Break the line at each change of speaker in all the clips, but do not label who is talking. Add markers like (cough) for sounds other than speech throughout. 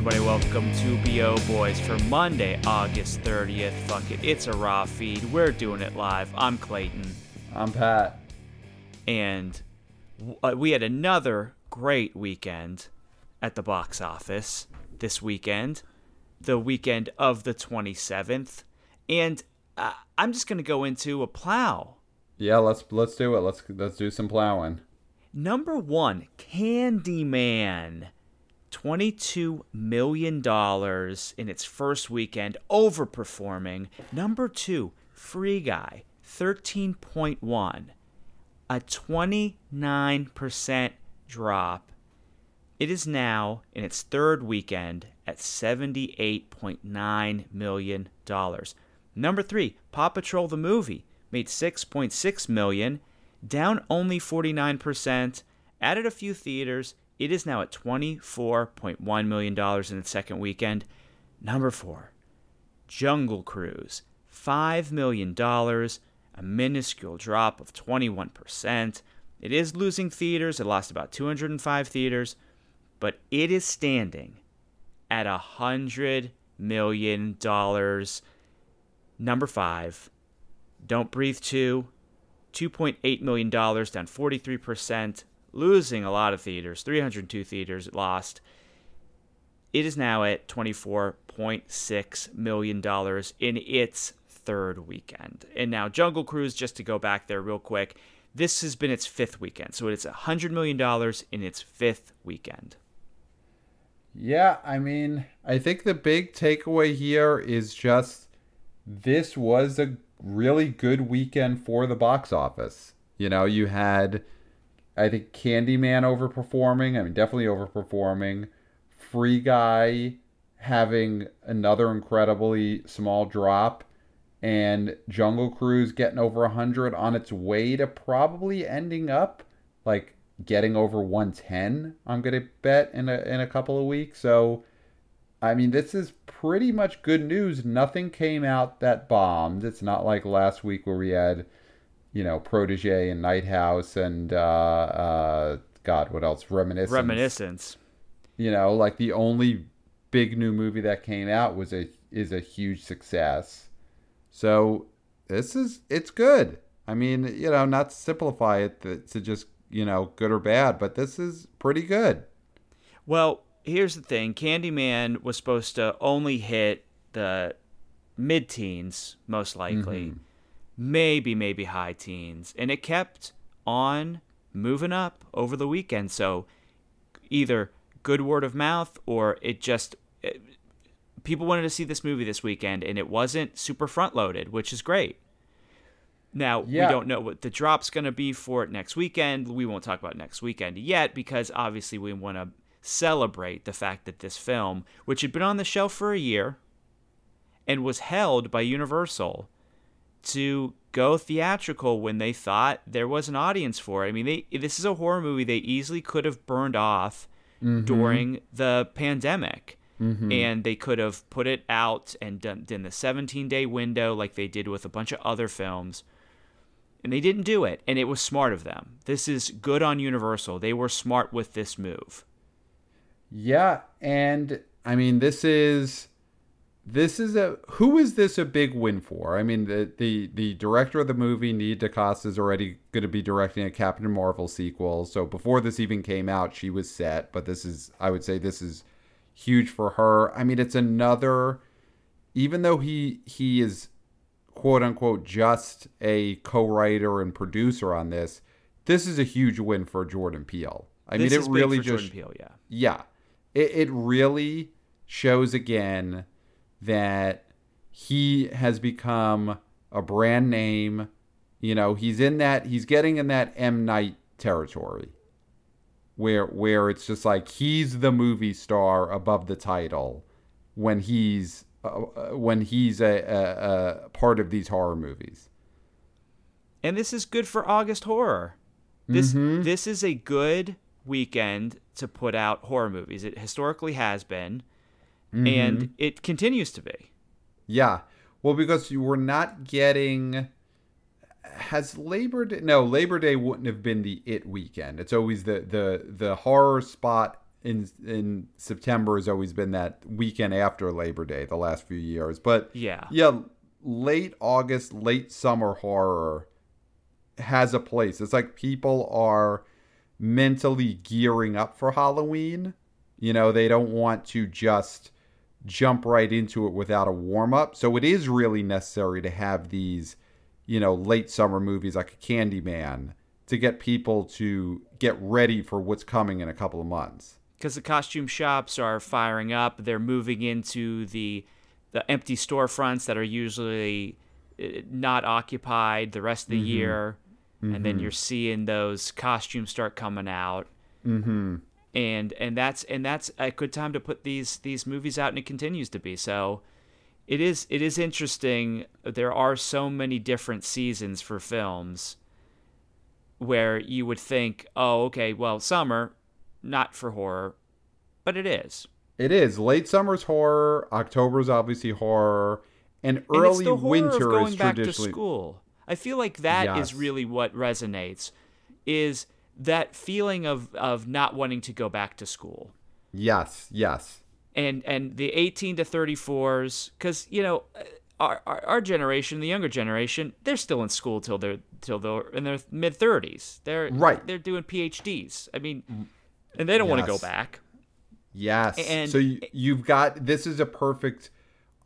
everybody? Welcome to BO Boys for Monday, August 30th. Fuck it, it's a raw feed. We're doing it live. I'm Clayton.
I'm Pat.
And uh, we had another great weekend at the box office this weekend, the weekend of the 27th. And uh, I'm just going to go into a plow.
Yeah, let's let's do it. Let's let's do some plowing.
Number 1, Candyman. $22 million in its first weekend, overperforming. Number two, Free Guy, 13.1, a 29% drop. It is now in its third weekend at $78.9 million. Number three, Paw Patrol the movie made 6.6 million, down only 49%, added a few theaters, it is now at $24.1 million in its second weekend. Number four, Jungle Cruise, $5 million, a minuscule drop of 21%. It is losing theaters. It lost about 205 theaters, but it is standing at $100 million. Number five, Don't Breathe 2, $2.8 million, down 43% losing a lot of theaters, 302 theaters lost. It is now at $24.6 million in its third weekend. And now, Jungle Cruise, just to go back there real quick, this has been its fifth weekend. So it's $100 million in its fifth weekend.
Yeah, I mean, I think the big takeaway here is just this was a really good weekend for the box office. You know, you had I think Candyman overperforming. I mean, definitely overperforming. Free Guy having another incredibly small drop. And Jungle Cruise getting over 100 on its way to probably ending up like getting over 110. I'm going to bet in a, in a couple of weeks. So, I mean, this is pretty much good news. Nothing came out that bombed. It's not like last week where we had you know, Protege and Night House and uh, uh, God, what else? Reminiscence.
Reminiscence.
You know, like the only big new movie that came out was a is a huge success. So this is it's good. I mean, you know, not to simplify it to just you know good or bad, but this is pretty good.
Well, here's the thing: Candyman was supposed to only hit the mid-teens, most likely. Mm-hmm maybe, maybe high teens. And it kept on moving up over the weekend. So either good word of mouth or it just. It, people wanted to see this movie this weekend and it wasn't super front loaded, which is great. Now, yeah. we don't know what the drop's going to be for it next weekend. We won't talk about next weekend yet because obviously we want to celebrate the fact that this film, which had been on the shelf for a year and was held by Universal to go theatrical when they thought there was an audience for it. I mean, they this is a horror movie they easily could have burned off mm-hmm. during the pandemic. Mm-hmm. And they could have put it out and done in the 17 day window like they did with a bunch of other films. And they didn't do it. And it was smart of them. This is good on Universal. They were smart with this move.
Yeah. And I mean, this is this is a who is this a big win for? I mean, the the the director of the movie, Nia DaCosta, is already going to be directing a Captain Marvel sequel. So before this even came out, she was set. But this is, I would say, this is huge for her. I mean, it's another. Even though he he is quote unquote just a co-writer and producer on this, this is a huge win for Jordan Peele. I
this
mean, it really just
Jordan Peele, yeah,
yeah, it, it really shows again that he has become a brand name. You know, he's in that he's getting in that M Night territory where where it's just like he's the movie star above the title when he's uh, uh when he's a, a, a, part of these horror movies.
And this is good for August horror. This mm-hmm. this is a good weekend to put out horror movies. It historically has been mm-hmm. and it continues to be.
Yeah, well, because you were not getting. Has Labor Day? No, Labor Day wouldn't have been the it weekend. It's always the the the horror spot in in September has always been that weekend after Labor Day the last few years. But
Yeah.
yeah, late August, late summer horror has a place. It's like people are mentally gearing up for Halloween. You know, they don't want to just jump right into it without a warm up. So it is really necessary to have these, you know, late summer movies like a Candyman to get people to get ready for what's coming in a couple of months.
because the costume shops are firing up. They're moving into the the empty storefronts that are usually uh, not occupied the rest of the year, and then you're seeing those costumes start coming out.
Mm-hmm.
And and that's and that's a good time to put these these movies out, and it continues to be so. It is it is interesting. There are so many different seasons for films where you would think, oh, okay, well, summer, not for horror, but it is.
It is late summer's horror. October's obviously horror, and
and
early
horror
winter
going
is
back to
traditionally
school. I feel like that is
Yes.
really what resonates, is that feeling of of not wanting to go back to school,
yes, yes,
and and the eighteen to thirty fours, because you know. Our, our, our generation, the younger generation, they're still in school till they're till they're in their mid thirties. They're
Right.
They're doing PhDs. I mean, mm. and they don't want to go back.
yes.
And-
so you, you've got this is a perfect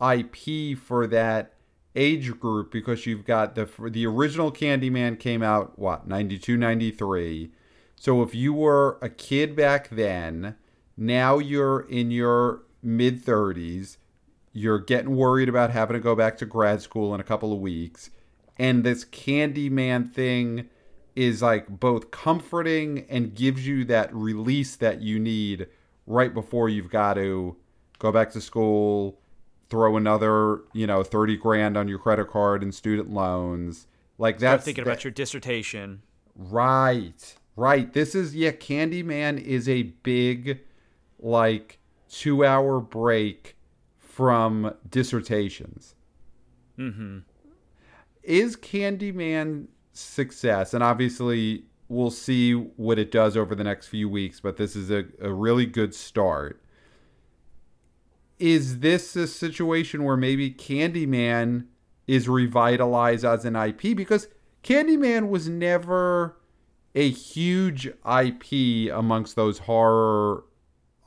IP for that age group because you've got the the original Candyman came out what 92 93 so if you were a kid back then now you're in your mid 30s you're getting worried about having to go back to grad school in a couple of weeks and this Candyman thing is like both comforting and gives you that release that you need right before you've got to go back to school throw another you know 30 grand on your credit card and student loans like
Start
that's
thinking
that-
about your dissertation.
Right. Right. This is yeah, Candyman is a big like 2-hour break from dissertations.
Mm-hmm.
Is Candyman success and obviously we'll see what it does over the next few weeks, but this is a, a really good start. Is this a situation where maybe Candyman is revitalized as an IP because Candyman was never a huge IP amongst those horror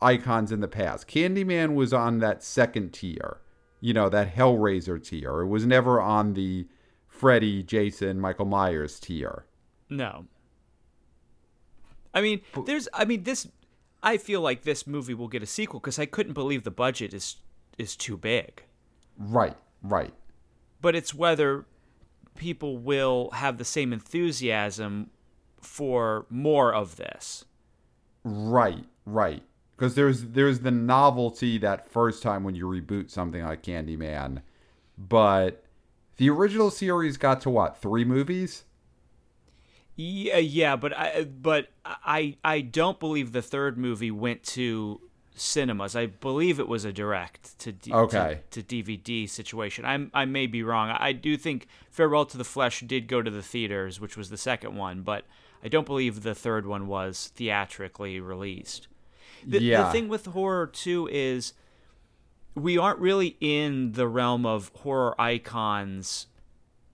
icons in the past. Candyman was on that second tier, you know, that Hellraiser tier. It was never on the Freddy, Jason, Michael Myers tier.
No. I mean, there's. I mean, this. I feel like this movie will get a sequel because I couldn't believe the budget is is too big.
Right, right.
But it's whether people will have the same enthusiasm for more of this.
Right, right. Because there's there's the novelty that first time when you reboot something like Candyman, but the original series got to what three movies?
Yeah, yeah, but I but I I don't believe the third movie went to cinemas. I believe it was a direct to D-
Okay.
to, to DVD situation. I'm I may be wrong. I do think Farewell to the Flesh did go to the theaters, which was the second one, but I don't believe the third one was theatrically released. The,
Yeah.
the thing with horror too is we aren't really in the realm of horror icons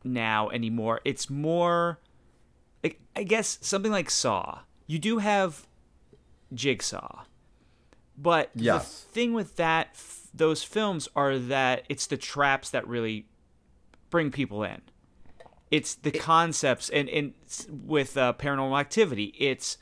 now anymore. It's more like I guess something like Saw. You do have Jigsaw, but
Yes.
the thing with that f- those films are that it's the traps that really bring people in. It's the concepts and and with uh, Paranormal Activity, it's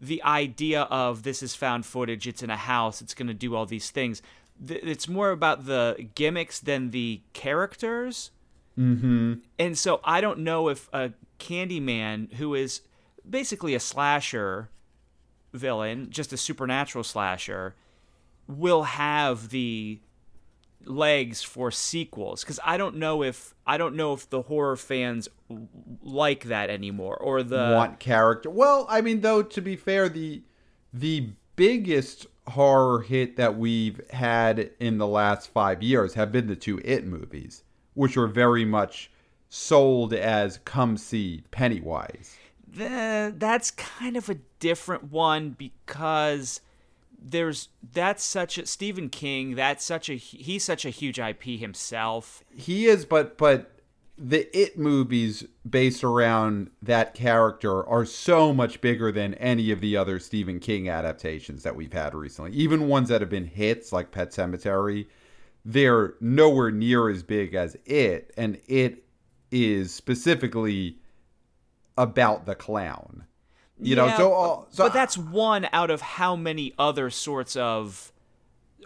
the idea of this is found footage. It's in a house. It's going to do all these things. Th- It's more about the gimmicks than the characters.
Mm-hmm.
And so I don't know if a Candyman, who is basically a slasher villain, just a supernatural slasher, will have the legs for sequels because I don't know if I don't know if the horror fans like that anymore or the
want character. Well, I mean, though, to be fair, the the biggest horror hit that we've had in the last five years have been the two It movies, which were very much sold as "come see Pennywise."
Th- that's kind of a different one because there's that's such a Stephen King. That's such a he's such a huge IP himself.
He is, but but the It movies based around that character are so much bigger than any of the other Stephen King adaptations that we've had recently. Even ones that have been hits like Pet Sematary, they're nowhere near as big as It, and It is specifically about the clown. You
Yeah,
know, so, all so
but that's one out of how many other sorts of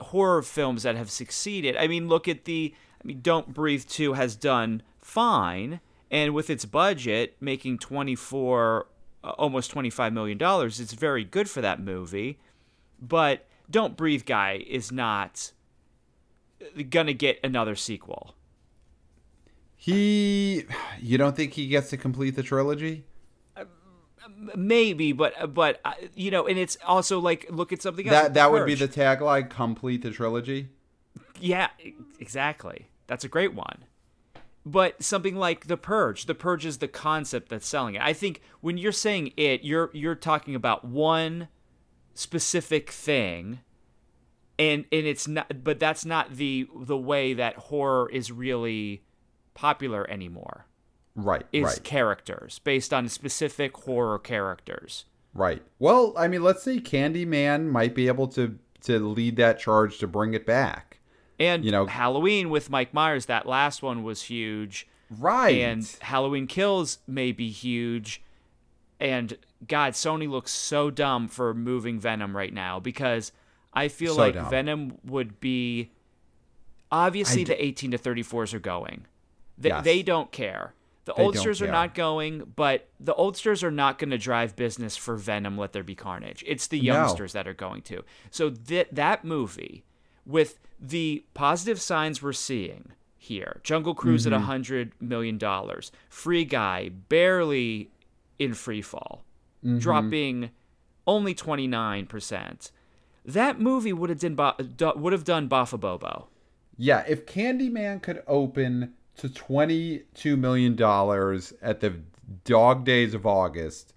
horror films that have succeeded. I mean, look at the. I mean, Don't Breathe 2 has done fine, and with its budget making 24, uh, almost 25 million dollars, it's very good for that movie. But Don't Breathe guy is not gonna get another sequel.
he. You don't think he gets to complete the trilogy?
Maybe, but but uh, you know, and it's also like look at something else.
That that would be the tagline: complete the trilogy.
Yeah, exactly. That's a great one. But something like The Purge, The Purge is the concept that's selling it. I think when you're saying it, you're you're talking about one specific thing and and it's not but that's not the the way that horror is really popular anymore.
Right,
Is
right,
characters based on specific horror characters.
right. Well, I mean, let's say Candyman might be able to to lead that charge to bring it back.
And
You know-
Halloween with Mike Myers, that last one was huge.
Right.
and Halloween Kills may be huge. And God, Sony looks so dumb for moving Venom right now because I feel
So
like
dumb.
Venom would be obviously
I
the 18 to 34s are going. They,
Yes.
they don't care. The
They
oldsters are not going, but the oldsters are not going to drive business for Venom. Let there be carnage. It's the
No.
youngsters that are going to. So that that movie, with the positive signs we're seeing here, Jungle Cruise
Mm-hmm.
at a hundred million dollars, Free Guy barely in free fall,
Mm-hmm.
dropping only twenty nine percent. That movie would have done would have done Bafa Bobo.
yeah, if Candyman could open to twenty two million dollars at the dog days of August,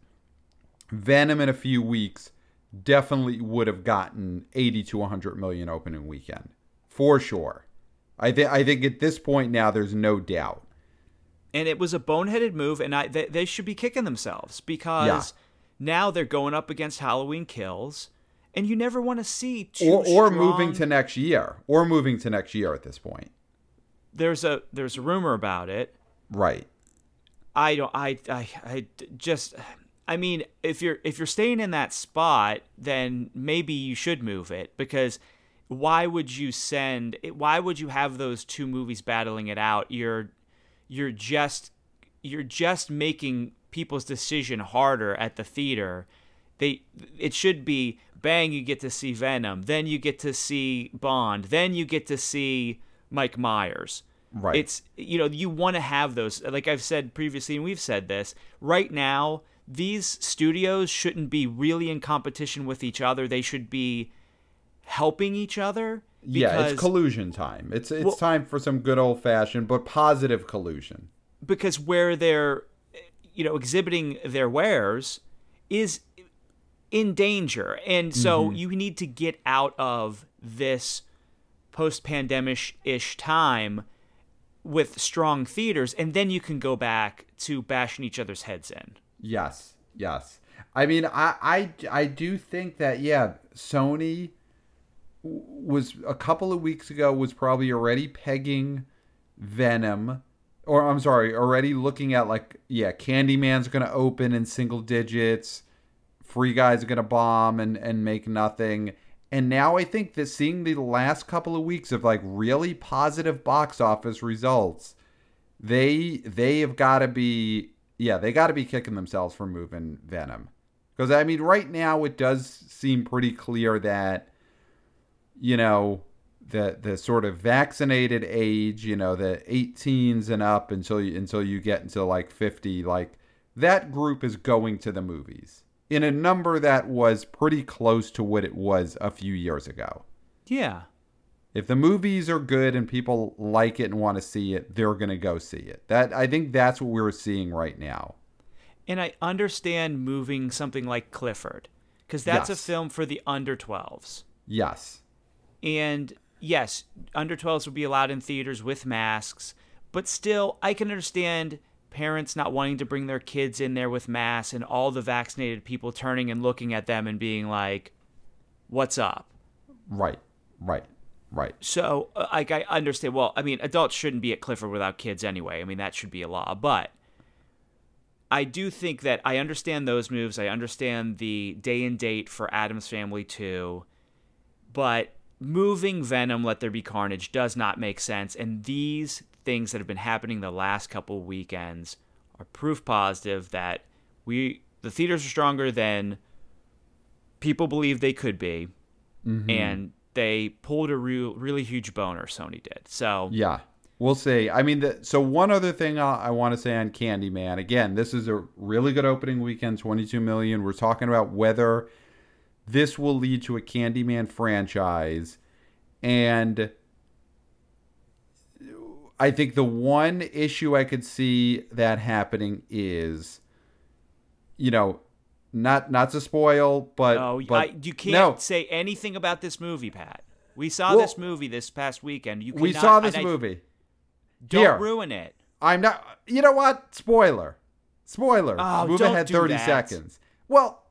Venom in a few weeks definitely would have gotten eighty to hundred million opening weekend for sure. I think I think at this point now there's no doubt.
and it was a boneheaded move and I they, they should be kicking themselves because now they're going up against Halloween Kills and you never want to see two
Or or
strong-
moving to next year. Or moving to next year at this point.
There's a there's a rumor about it.
Right.
I don't I I I just I mean if you're if you're staying in that spot then maybe you should move it because why would you send why would you have those two movies battling it out? You're you're just you're just making people's decision harder at the theater. They it should be bang you get to see Venom then you get to see Bond then you get to see Mike Myers
Right.
it's you know you want to have those like I've said previously and we've said this right now these studios shouldn't be really in competition with each other they should be helping each other
yeah, it's collusion time. It's it's
Well-
time for some good old fashioned but positive collusion.
because where they're you know exhibiting their wares is in danger and so
Mm-hmm.
you need to get out of this post-pandemic ish time with strong theaters and then you can go back to bashing each other's heads in
Yes, yes. I mean, I, I, I do think that yeah, Sony was a couple of weeks ago was probably already pegging Venom, or I'm sorry, already looking at like yeah, Candyman's going to open in single digits, Free Guy's are going to bomb and and make nothing. And now I think that seeing the last couple of weeks of like really positive box office results, they they have got to be yeah they got to be kicking themselves for moving Venom. Because I mean right now it does seem pretty clear that you know the the sort of vaccinated age you know the 18s and up until you until you get into like 50 like that group is going to the movies in a number that was pretty close to what it was a few years ago
yeah
if the movies are good and people like it and want to see it, they're going to go see it. That I think that's what we're seeing right now.
And I understand moving something like Clifford because that's
Yes.
a film for the under 12s.
Yes.
And yes, under 12s will be allowed in theaters with masks, but still, I can understand parents not wanting to bring their kids in there with masks and all the vaccinated people turning and looking at them and being like, what's up?
Right. Right. Right.
So, uh, like, I understand. Well, I mean, adults shouldn't be at Clifford without kids anyway. I mean, that should be a law. But I do think that I understand those moves. I understand the day and date for Addams Family too. But moving Venom, Let There Be Carnage does not make sense. And these things that have been happening the last couple weekends are proof positive that we the theaters are stronger than people believe they could be mm-hmm. and they pulled a real, really huge boner. Sony did. So
Yeah, we'll see. I mean, the, so one other thing I, I want to say on Candyman. Again, this is a really good opening weekend, 22 million. We're talking about whether this will lead to a Candyman franchise, and I think the one issue I could see that happening is, you know, not not to spoil, but,
no,
but
I, you can't
no,
say anything about this movie, Pat. We saw
Well,
this movie this past weekend. You
we saw this
I-
movie.
Don't
Here.
ruin it.
I'm not. You know what? Spoiler. Spoiler.
Oh,
Move ahead 30
that.
seconds. Well,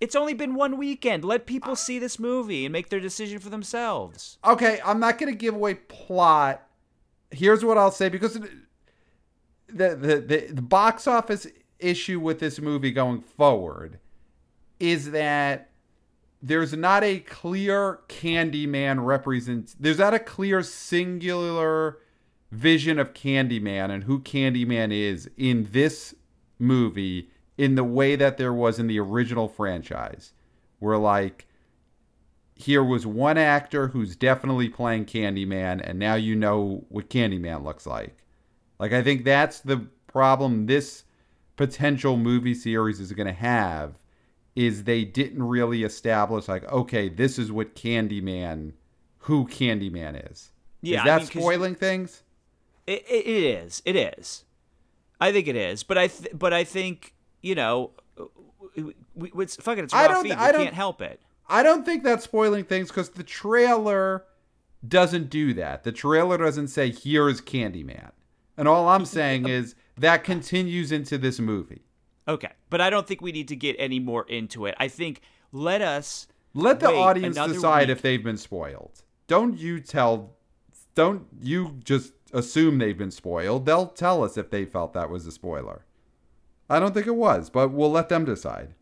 It's only been one weekend. Let people see this movie and make their decision for themselves.
okay. I'm not going to give away plot. Here's what I'll say because the, the the the box office issue with this movie going forward is that there's not a clear Candyman represent. There's not a clear singular vision of Candyman and who Candyman is in this movie in the way that there was in the original franchise. Where like here was one actor who's definitely playing Candyman and now you know what Candyman looks like. Like I think that's the problem this potential movie series is going to have is they didn't really establish like okay, this is what Candyman who Candyman is.
Yeah,
is
I
that spoiling things?
It, it, is. It is. I think it is. But I. Th- but I think you know. Uh, we, we, it's fucking. It's
I
raw
don't-
feed.
I
We
don't-
can't help it.
I don't think that's spoiling things because the trailer doesn't do that. The trailer doesn't say here is Candyman, and all I'm (laughs) saying is that continues into this movie.
Okay, but I don't think we need to get any more into it. I think let us
Let the audience decide
week.
if they've been spoiled. Don't you tell. Don't you just assume they've been spoiled. They'll tell us if they felt that was a spoiler. I don't think it was, but we'll let them decide.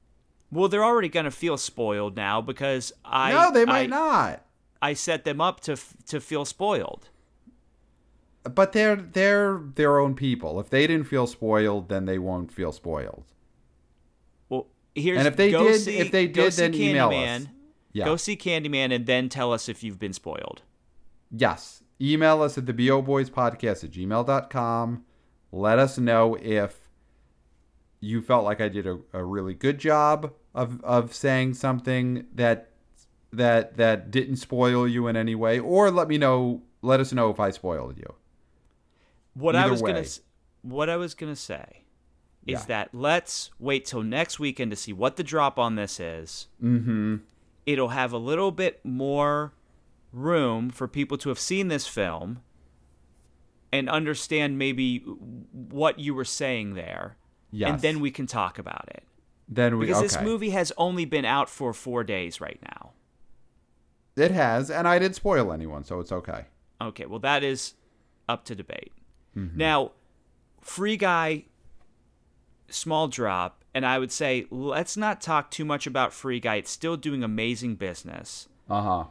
Well, they're already gonna feel spoiled now because I
no, they might
I,
not.
I set them up to to feel spoiled.
But they're they're their own people. If they didn't feel spoiled, then they won't feel spoiled.
Well, here's
And if they did-
see,
if they
go
did,
see
then email us.
Candyman,
Yeah.
Go see Candyman and then tell us if you've been spoiled.
Yes. Email us at the BO Boys Podcast at gmail.com. Let us know if you felt like I did a, a really good job of, of saying something that that that didn't spoil you in any way, or let me know let us know if I spoiled you.
What I
Either
was gonna what I was gonna say is
Yeah.
that let's wait till next weekend to see what the drop on this is.
Mm-hmm.
It'll have a little bit more room for people to have seen this film and understand maybe what you were saying there.
Yes.
And then we can talk about it.
Then we
Because
okay.
this movie has only been out for four days right now.
it has, and I didn't spoil anyone, so it's okay.
Okay, well, that is up to debate.
Mm-hmm.
Now, Free Guy, small drop, and I would say let's not talk too much about Free Guy. It's still doing amazing business.
Uh huh.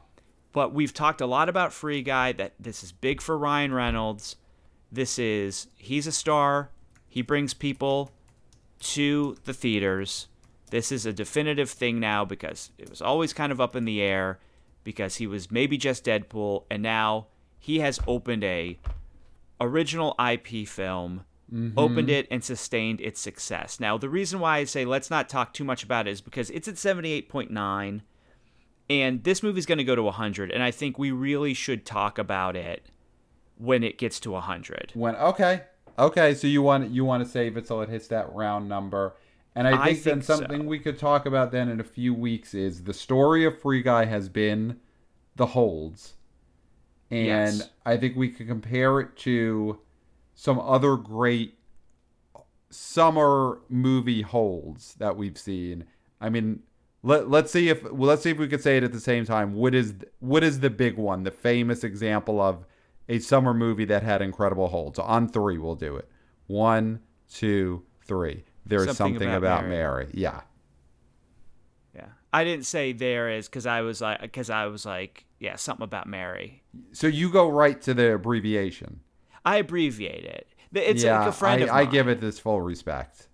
But we've talked a lot about Free Guy, that this is big for Ryan Reynolds. This is, he's a star. He brings people to the theaters. This is a definitive thing now because it was always kind of up in the air because he was maybe just Deadpool and now he has opened a original IP film, mm-hmm. opened it and sustained its success. Now, the reason why I say let's not talk too much about it is because it's at 78.9 and this movie's going to go to 100 and I think we really should talk about it when it gets to 100.
When okay, okay, so you want you want to save it so it hits that round number, And I think,
I
then
think so.
something we could talk about then in a few weeks is the story of Free Guy has been the holds. And
Yes.
I think we could compare it to some other great summer movie holds that we've seen. I mean, let, let's see if well, let's see if we could say it at the same time. What is what is the big one, the famous example of a summer movie that had incredible holds? On three, we'll do it. One, two, three. There's something,
Something
about,
About
Mary.
Mary.
Yeah.
Yeah, I didn't say there is because I was like because I was like yeah something about Mary.
So you go right to the abbreviation.
I abbreviate it. It's
yeah,
like a friend
I,
of
I give it this full respect.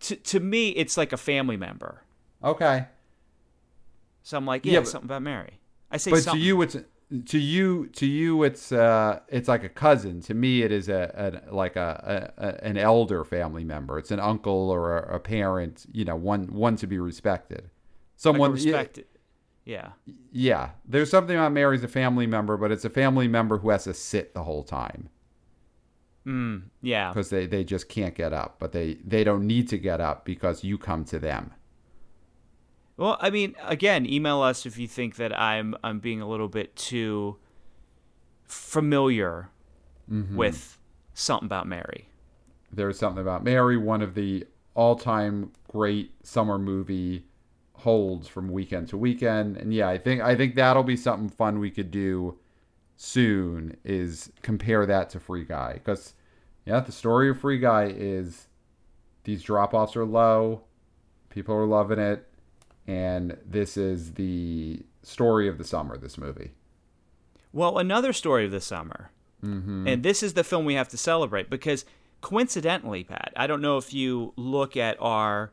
to to me it's like a family member.
Okay.
So I'm like
Yeah,
yeah,
but-
something about Mary. I say
but
something.
to you it's to you to you it's uh it's like a cousin to me it is a, a like a, a, an elder family member it's an uncle or a, a parent you know one one to be respected
like
someone
a respect. Yeah.
yeah there's something about mary's a family member but it's a family member who has to sit the whole time
Mm, yeah.
because they they just can't get up but they they don't need to get up because you come to them
Well, I mean, again, email us if you think that I'm I'm being a little bit too familiar
Mm-hmm.
with something about Mary.
there's something about Mary, one of the all-time great summer movie holds from weekend to weekend. And yeah, I think I think that'll be something fun we could do soon is compare that to Free Guy because yeah, the story of Free Guy is these drop-offs are low, people are loving it, and this is the story of the summer. This movie.
Well, another story of the summer,
Mm-hmm.
and this is the film we have to celebrate because coincidentally, Pat, I don't know if you look at our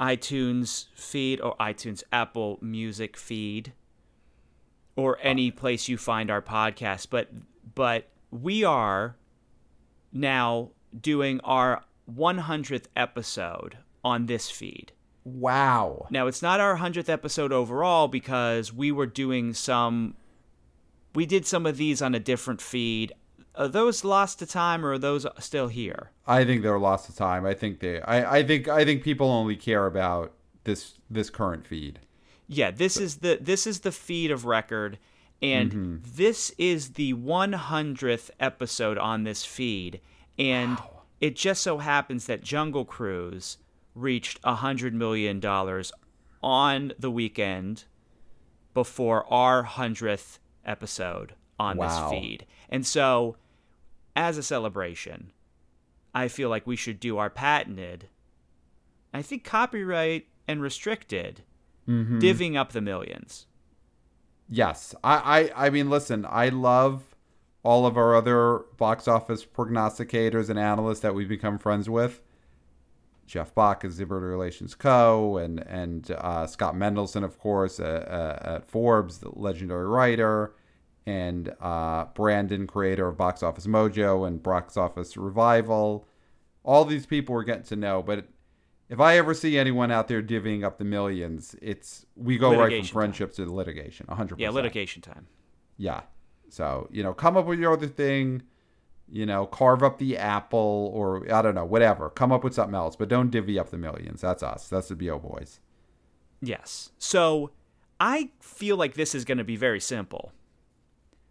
iTunes feed or iTunes Apple Music feed or any place you find our podcast, but but we are now doing our 100th episode on this feed.
Wow.
Now, it's not our 100th episode overall because we were doing some. We did some of these on a different feed. Are those lost to time or are those still here?
I think they're lost to time. I think they. I, I think. I think people only care about this this current feed.
Yeah, this is the this is the feed of record and mm-hmm. this is the 100th episode on this feed and it just so happens that Jungle Cruise reached a 100 million dollars on the weekend before our 100th episode on
Wow.
this feed. And so as a celebration, I feel like we should do our patented I think copyright and restricted mm-hmm. divvying up the millions.
Yes, I, I. I mean, listen. I love all of our other box office prognosticators and analysts that we've become friends with. Jeff Bock at Exhibitor Relations Co. and and uh, Scott Mendelson, of course, uh, uh, at Forbes, the legendary writer, and uh, Brandon, creator of Box Office Mojo and Box Office Revival. All these people we're getting to know, but if I ever see anyone out there divvying up the millions, it's we go right from
Litigation time.
friendship to litigation, 100%.
Yeah, litigation time.
Yeah. So, you know, come up with your other thing, you know, carve up the apple or I don't know, whatever. Come up with something else, but don't divvy up the millions. That's us. That's the BO boys.
Yes. So I feel like this is going to be very simple.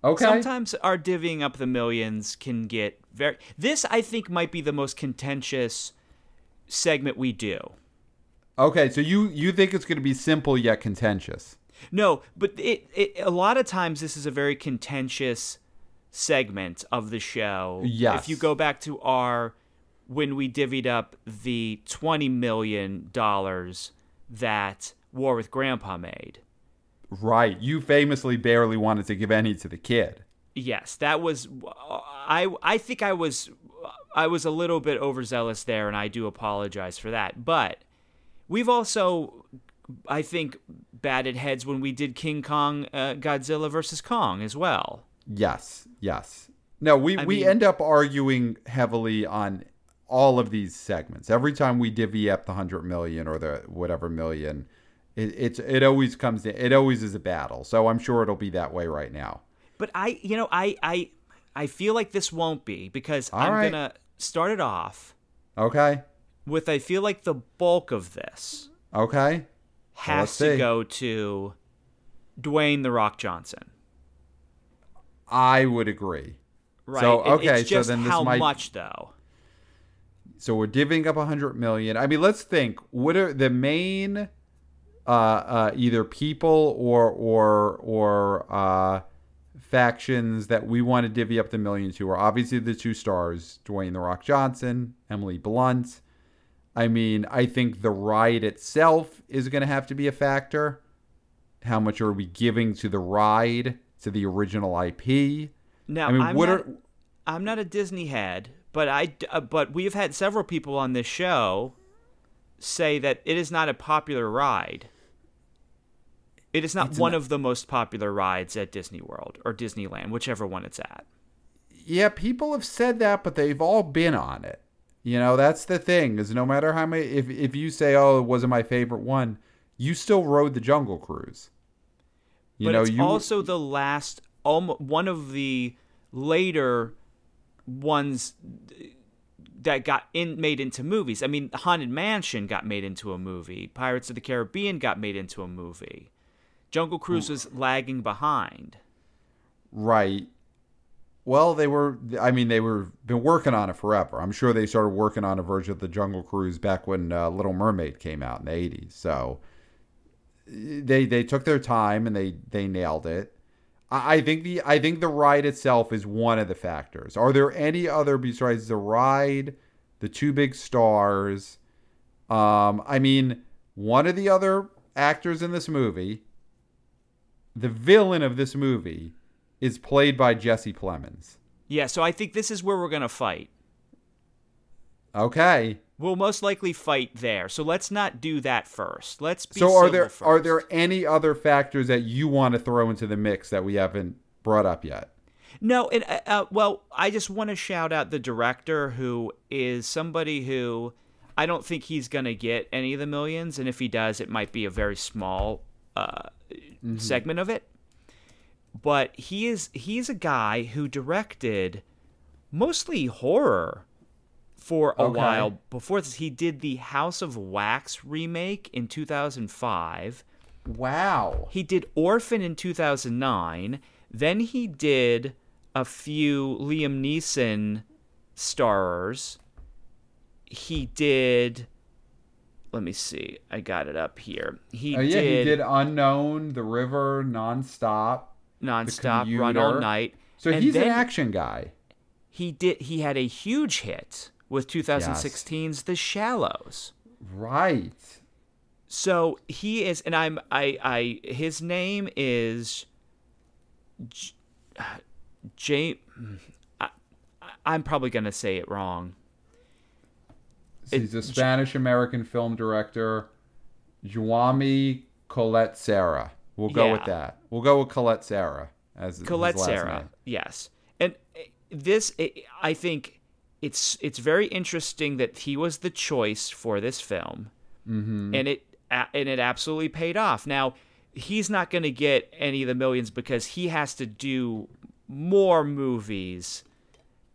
Okay.
Sometimes our divvying up the millions can get very. This, I think, might be the most contentious segment we do.
Okay, so you you think it's going to be simple yet contentious.
No, but it, it a lot of times this is a very contentious segment of the show.
Yes.
If you go back to our when we divvied up the twenty million dollars that War with Grandpa made.
Right. You famously barely wanted to give any to the kid.
Yes, that was I I think I was I was a little bit overzealous there and I do apologize for that. But we've also I think batted heads when we did King Kong uh, Godzilla versus Kong as well.
Yes. Yes. No, we
I
we
mean-
end up arguing heavily on all of these segments. Every time we divvy up the 100 million or the whatever million, it, it's it always comes in, it always is a battle. So I'm sure it'll be that way right now.
But I you know I I I feel like this won't be because
All
I'm
right.
going to start it off
Okay?
with I feel like the bulk of this
Okay.
has
let's
to
see.
go to Dwayne the Rock Johnson.
I would agree.
Right.
So, okay, so then this
how
might-
much though.
So we're divvying up a hundred million. I mean, let's think. What are the main, uh, uh, either people or or or uh, factions that we want to divvy up the million to? Are obviously the two stars, Dwayne the Rock Johnson, Emily Blunt. I mean, I think the ride itself is going to have to be a factor. How much are we giving to the ride to the original IP?
Now,
I mean,
am
what
not,
are
I'm not a Disney head, but I uh, but we've had several people on this show say that it is not a popular ride. It is not
It's
one of the most popular rides at Disney World or Disneyland, whichever one it's at.
Yeah, people have said that, but they've all been on it. You know, that's the thing is no matter how many, if if you say, "Oh, it wasn't my favorite one," you still rode the Jungle Cruise. You
but
know,
it's
you
also the last, almo- one of the later ones that got in made into movies. I mean, Haunted Mansion got made into a movie. Pirates of the Caribbean got made into a movie. Jungle Cruise was lagging behind.
right. Well, they were. I mean, they were been working on it forever. I'm sure they started working on a version of the Jungle Cruise back when uh, Little Mermaid came out in the '80s. So they they took their time and they they nailed it. I I think the I think the ride itself is one of the factors. Are there any other besides the ride, the two big stars? Um, I mean, one of the other actors in this movie, the villain of this movie, is played by Jesse Plemons.
Yeah, so I think this is where we're going to fight.
Okay.
We'll most likely fight there. So let's not do that first. Let's be
So are there
first.
are there any other factors that you want to throw into the mix that we haven't brought up yet?
No, and uh, uh, well, I just want to shout out the director who is somebody who I don't think he's gonna get any of the millions, and if he does, it might be a very small uh, segment of it. But he is he's a guy who directed mostly horror for a
Okay.
while before this. He did the House of Wax remake in 2005.
Wow.
He did Orphan in 2009. Then he did a few Liam Neeson starrers. He did. Let me see. I got it up here. He
Oh yeah,
did,
he did Unknown, The River, Nonstop.
nonstop run all night.
So
And
he's an action guy.
He did. He had a huge hit with 2016's The Shallows.
Right.
So he is, and I'm, I, I, his name is J- J. I, I'm probably gonna say it wrong.
He's a Spanish American film director, Juami Colette Serra. We'll go with that. We'll go with Collet-Serra as
Colette Sarah,
name.
yes, and uh, this, uh, I think, it's it's very interesting that he was the choice for this film, mm-hmm. and it and it absolutely paid off. Now he's not going to get any of the millions because he has to do more movies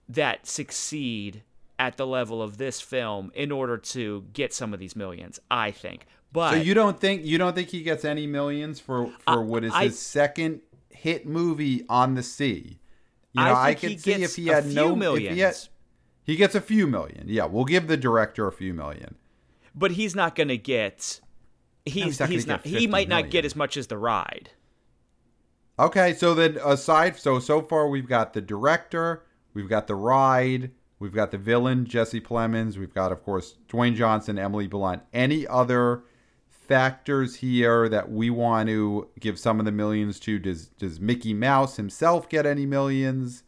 that succeed at the level of this film in order to get some of these millions. I think, but
So you don't think you don't think he gets any millions for for what is
I-
his second hit movie on the sea? You
I
know, I,
think
could
he
see
gets
if he had no
millions.
If he, had, he gets a few million. Yeah, we'll give the director a few million.
but he's not going to get. He's
he's not
he's not.
50
He might not
million.
get as much as the ride.
Okay, so then aside, so so far we've got the director, we've got the ride, we've got the villain Jesse Plemons, we've got of course Dwayne Johnson, Emily Blunt. Any other factors here that we want to give some of the millions to? Does does Mickey Mouse himself get any millions?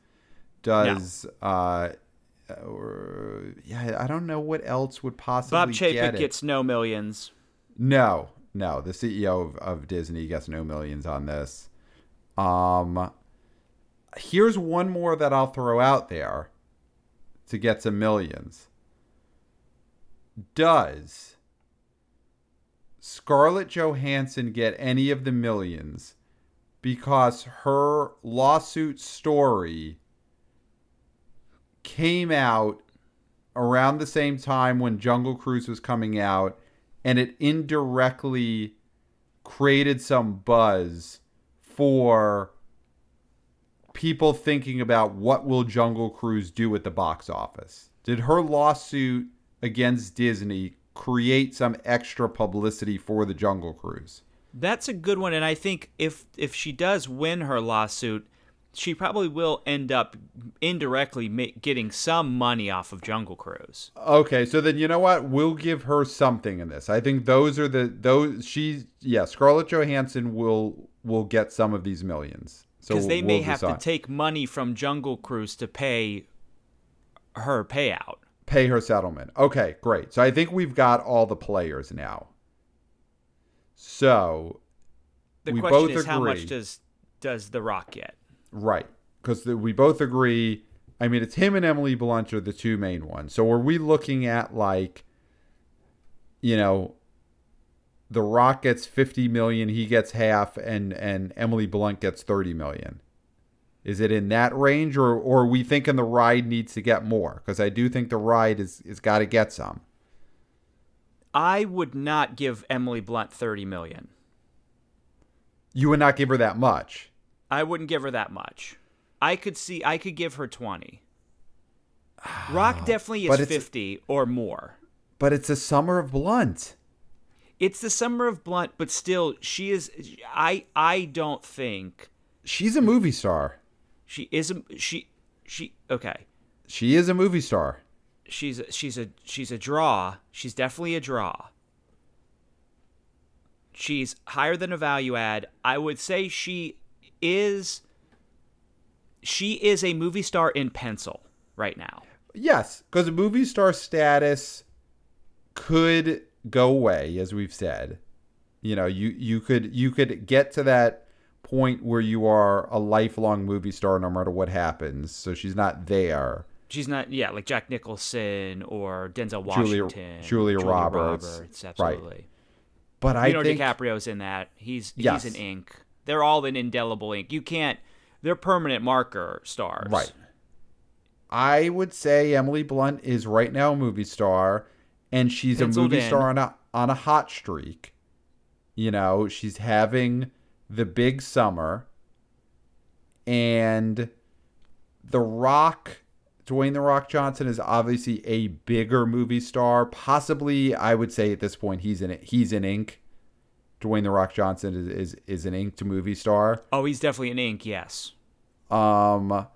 Does uh, or, yeah, I don't know what else would possibly
Bob
get
Chapek
it.
gets no millions.
No, no. The CEO of, of Disney gets no millions on this. Um, here's one more that I'll throw out there to get some millions. Does Scarlett Johansson get any of the millions because her lawsuit story came out around the same time when Jungle Cruise was coming out, and it indirectly created some buzz for people thinking about what will Jungle Cruise do at the box office. Did her lawsuit against Disney create some extra publicity for the Jungle Cruise?
That's a good one, and I think if if she does win her lawsuit, she probably will end up indirectly ma- getting some money off of Jungle Cruise.
Okay, so then you know what? We'll give her something in this. I think those are the those she yeah, Scarlett Johansson will will get some of these millions. So
Because they may
we'll
have to take money from Jungle Cruise to pay her payout.
pay her settlement. Okay, great. So I think we've got all the players now. So
The
We
question
both
is how much
agree.
does does The Rock get?
Right. Because we both agree. I mean, it's him and Emily Blunt are the two main ones. So are we looking at like, you know, The Rock gets 50 million, he gets half, and, and Emily Blunt gets 30 million? Is it in that range, or, or are we thinking the ride needs to get more? Because I do think the ride is, is got to get some.
I would not give Emily Blunt 30 million.
You would not give her that much.
I wouldn't give her that much. I could see I could give her 20. (sighs) Rock definitely is 50 or more.
But it's a summer of Blunt.
It's the summer of Blunt, but still she is I I don't think
She's a movie star.
she is a she she okay.
She is a movie star.
she's a, she's a she's a draw. She's definitely a draw. She's higher than a value add. I would say she is she is a movie star in pencil right now.
Yes, because a movie star status could go away, as we've said. You know, you you could you could get to that point where you are a lifelong movie star no matter what happens. So she's not there.
She's not yeah, like Jack Nicholson or Denzel
Julia-
Washington.
Julia Roberts.
Roberts, absolutely.
But I
Leonardo
think
DiCaprio's in that. He's
Yes.
he's an ink. They're all in indelible ink. You can't they're permanent marker stars.
right. I would say Emily Blunt is right now a movie star, and she's
Penciled
a movie
in.
star on a on a hot streak. You know, she's having the big summer, and The Rock, Dwayne The Rock Johnson is obviously a bigger movie star. Possibly, I would say at this point he's in it. he's in ink. Dwayne The Rock Johnson is is, is an inked movie star.
Oh, he's definitely an ink, yes.
Um,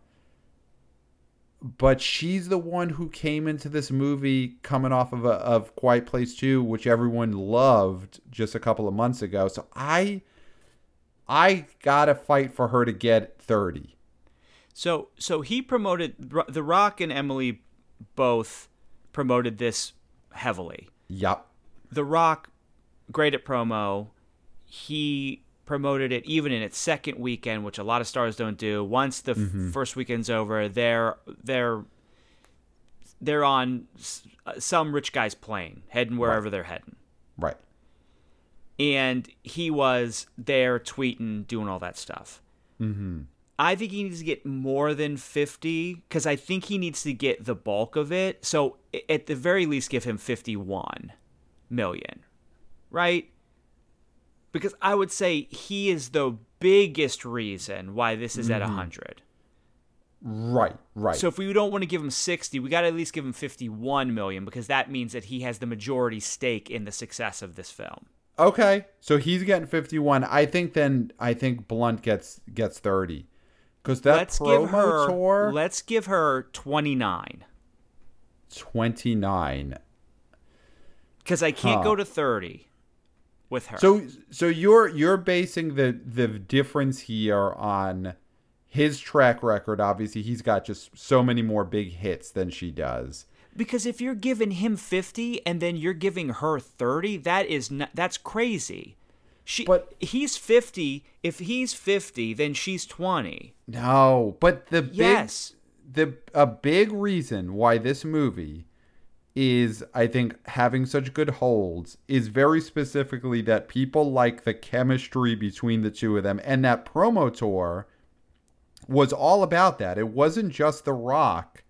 but she's the one who came into this movie coming off of a, of Quiet Place 2, which everyone loved just a couple of months ago. So I I gotta fight for her to get 30.
So so he promoted The Rock and Emily both promoted this heavily.
Yep.
The Rock great at promo. He promoted it even in its second weekend, which a lot of stars don't do. Once the f- first weekend's over, they're they're they're on s- uh, some rich guy's plane, heading wherever they're heading.
Right.
and he was there tweeting, doing all that stuff. Mm-hmm. I think he needs to get more than 50 because I think he needs to get the bulk of it. So at the very least, give him 51 million, right? Because I would say he is the biggest reason why this is at 100. Mm-hmm.
Right. Right.
So if we don't want to give him 60, we got to at least give him 51 million because that means that he has the majority stake in the success of this film.
okay. So he's getting 51. I think then I think Blunt gets gets 30. Cuz that
let's
promo
give her
tour
let's give her 29
29.
because i can't
Huh.
go to 30 with her.
So so you're you're basing the the difference here on his track record. Obviously, he's got just so many more big hits than she does.
because if you're giving him 50 and then you're giving her 30 that is not, that's crazy. She
But-
he's 50 if he's 50 then she's 20
No, but the big
yes.
the a big reason why this movie is I think having such good holds is very specifically that people like the chemistry between the two of them and that promo tour was all about that. It wasn't just The Rock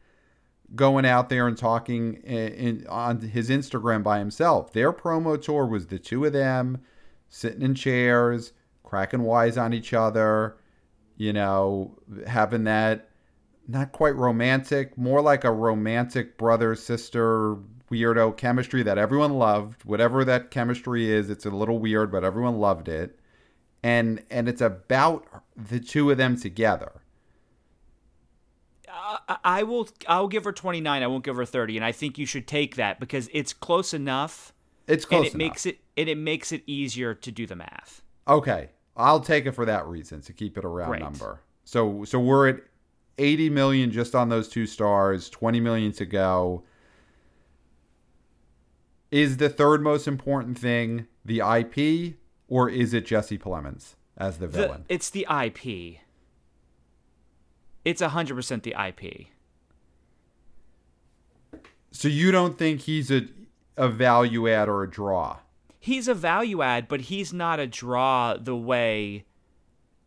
going out there and talking in, in, on his Instagram by himself. Their promo tour was the two of them sitting in chairs, cracking wise on each other, you know, having that not quite romantic, more like a romantic brother sister weirdo chemistry that everyone loved. Whatever that chemistry is, it's a little weird, but everyone loved it. And and it's about the two of them together.
Uh, I will I'll give her 29. I won't give her 30 and I think you should take that because it's close enough.
It's close
and it
enough.
makes it and it makes it easier to do the math.
Okay. I'll take it for that reason to keep it a round
Great.
number. So so we're at 80 million just on those two stars, 20 million to go. Is the third most important thing the IP or is it Jesse Plemons as the
The,
villain?
it's the IP. It's 100% the IP.
so you don't think he's a a value add or a draw?
He's a value add, but he's not a draw the way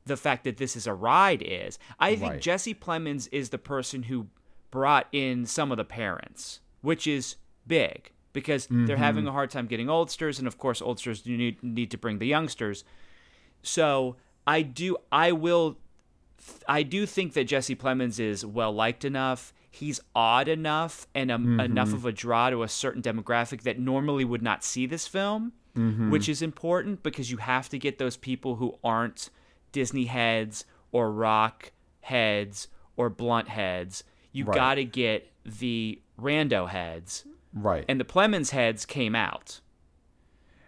the fact that this is a ride is. I think Jesse Plemons is the person who brought in some of the parents, which is big because they're mm-hmm. having a hard time getting oldsters, and of course, oldsters do need, need to bring the youngsters. So I do, I will, I do think that Jesse Plemons is well liked enough. He's odd enough and um, mm-hmm. enough of a draw to a certain demographic that normally would not see this film, mm-hmm. which is important because you have to get those people who aren't Disney heads or rock heads or blunt heads. You
Right.
got to get the rando heads,
Right.
and the Plemons heads came out.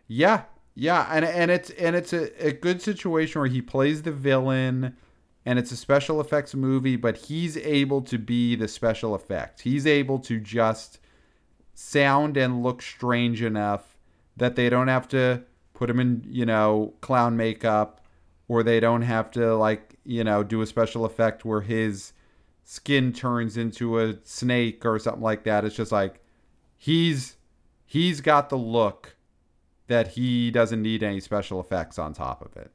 Yeah, yeah, and and it's and it's a, a good situation where he plays the villain, and it's a special effects movie, but he's able to be the special effect. He's able to just sound and look strange enough that they don't have to put him in, you know, clown makeup, or they don't have to like, you know, do a special effect where his skin turns into a snake or something like that. It's just like he's he's got the look that he doesn't need any special effects on top of it,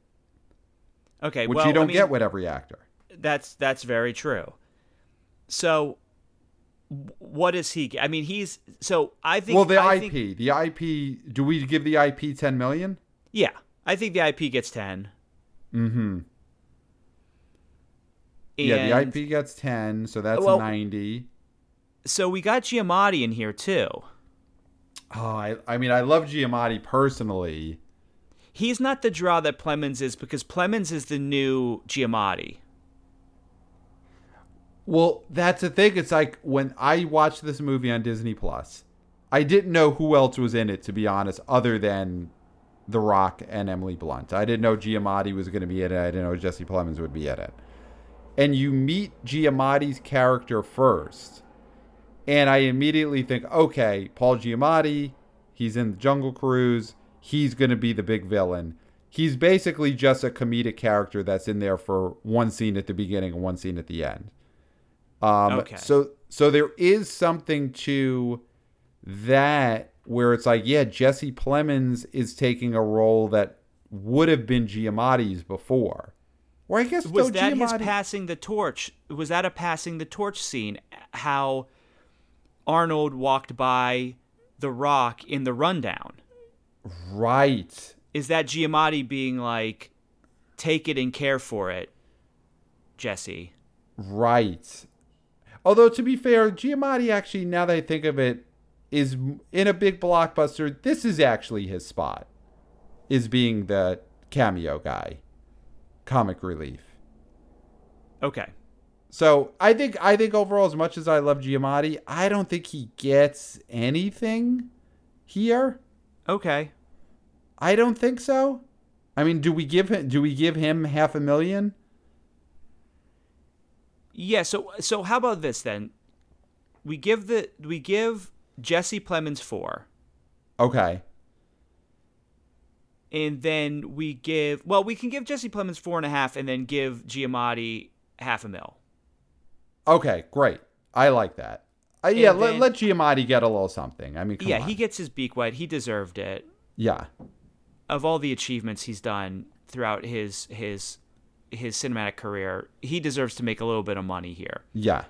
Okay,
which
well,
you don't
I mean,
get with every actor.
That's that's very true. So, what is he? I mean, he's so I think.
Well, the
I
IP,
think-
the IP. Do we give the IP ten million?
yeah, I think the IP gets ten.
Mm-hmm. Yeah, the IP gets ten, so that's
Well-
ninety.
So we got Giamatti in here too.
Oh, I, I mean, I love Giamatti personally.
He's not the draw that Plemons is because Plemons is the new Giamatti.
Well, that's the thing. It's like when I watched this movie on Disney Plus, I didn't know who else was in it, to be honest, other than The Rock and Emily Blunt. I didn't know Giamatti was going to be in it. I didn't know Jesse Plemons would be in it. And you meet Giamatti's character first, and I immediately think, okay, Paul Giamatti, he's in the Jungle Cruise. He's going to be the big villain. He's basically just a comedic character that's in there for one scene at the beginning and one scene at the end. Um,
Okay.
So so there is something to that where it's like, yeah, Jesse Plemons is taking a role that would have been Giamatti's before. Or I guess
Was that his passing the torch? Was that a passing the torch scene? How Arnold walked by the Rock in the rundown.
right?
Is that Giamatti being like, take it and care for it, Jesse?
Right. Although to be fair, Giamatti actually, now that I think of it, is in a big blockbuster. This is actually his spot, is being the cameo guy, comic relief.
Okay.
So I think I think overall, as much as I love Giamatti, I don't think he gets anything here.
Okay.
I don't think so. I mean, do we give him do we give him half a million?
Yeah, so so how about this then? We give the we give Jesse Plemons 4
Okay.
and then we give well we can give Jesse Plemons four and a half and then give Giamatti half a mil.
Okay, great. I like that. Uh, yeah,
And
let,
then-
let Giamatti get a little something. I mean,
yeah,
on.
he gets his beak wet. He deserved it.
yeah.
Of all the achievements he's done throughout his his his cinematic career, he deserves to make a little bit of money here.
Yeah.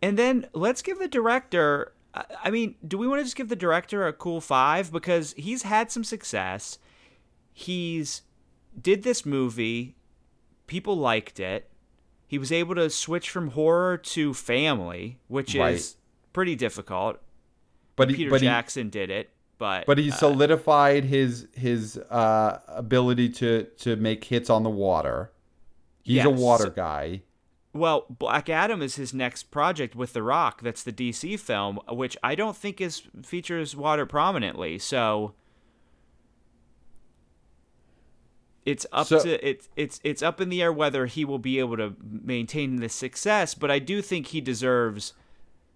And then let's give the director. I mean, do we want to just give the director a cool five because he's had some success. He's did this movie, people liked it. He was able to switch from horror to family, which
Right.
is pretty difficult.
But he,
Peter
but he,
Jackson did it, but
but he
uh,
solidified his his uh, ability to to make hits on the water. He's a water guy.
Well, Black Adam is his next project with The Rock. That's the DC film, which I don't think is features water prominently. So it's up
So-
to it's it's it's up in the air whether he will be able to maintain this success. But I do think he deserves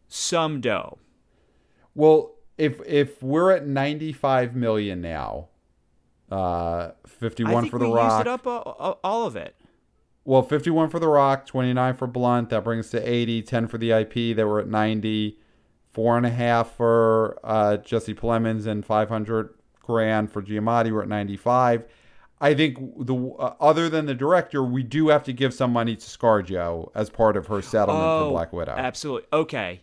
some dough.
Well, if if we're at 95 million now, uh, 51
I think
for the Rock.
used it up all, all of it.
Well, 51 for The Rock, 29 for Blunt. That brings to 80. 10 for the IP. They were at 90. Four and a half for uh, Jesse Plemons and 500 grand for Giamatti. We're at 95. I think the uh, other than the director, we do have to give some money to ScarJo as part of her settlement
Oh,
for Black Widow.
Absolutely. Okay.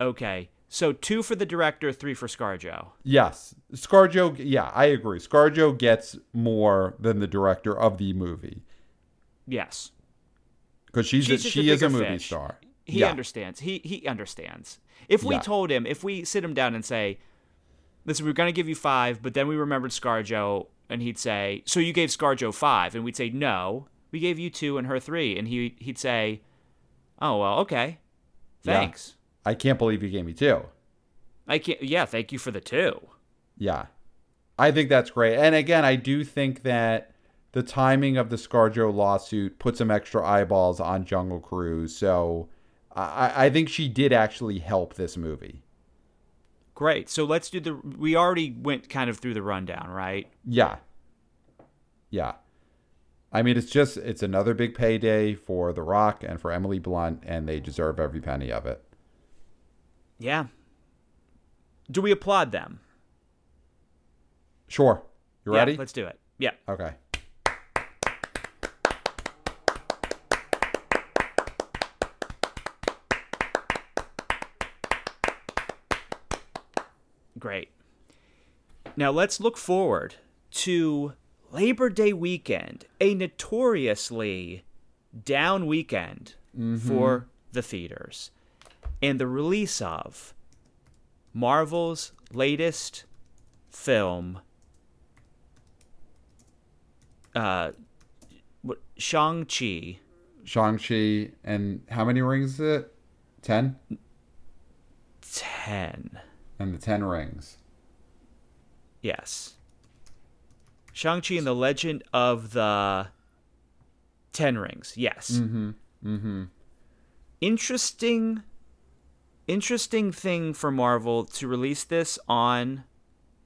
Okay. So two for the director, three for ScarJo.
Yes, ScarJo. Yeah, I agree. ScarJo gets more than the director of the movie
Yes.
because she's,
She's
a, she
a
is a movie
fish.
star.
He
yeah.
understands. He he understands. If we
Yeah.
told him, if we sit him down and say, "Listen, we're gonna give you five, but then we remembered ScarJo," and he'd say, "So you gave ScarJo five? and we'd say, "No, we gave you two and her three. and he he'd say, "Oh well, okay,
Yeah.
thanks.
I can't believe you gave me two.
I can't. Yeah, thank you for the two.
Yeah. I think that's great. And again, I do think that the timing of the ScarJo lawsuit put some extra eyeballs on Jungle Cruise. So I, I think she did actually help this movie.
Great. So let's do the. We already went kind of through the rundown, right?
Yeah. Yeah. I mean, it's just, it's another big payday for The Rock and for Emily Blunt, and they deserve every penny of it.
Yeah. Do we applaud them?
Sure. You ready?
Yeah,
ready?
let's do it. Yeah.
Okay.
Great. Now let's look forward to Labor Day weekend, a notoriously down weekend for the theaters, and the release of Marvel's latest film, uh, what Shang-Chi.
Shang-Chi, and how many rings is it? 10?
10.
And the 10 rings.
Yes. Shang-Chi and the Legend of the Ten Rings. Yes.
Mm-hmm. Mm-hmm.
Interesting interesting thing for Marvel to release this on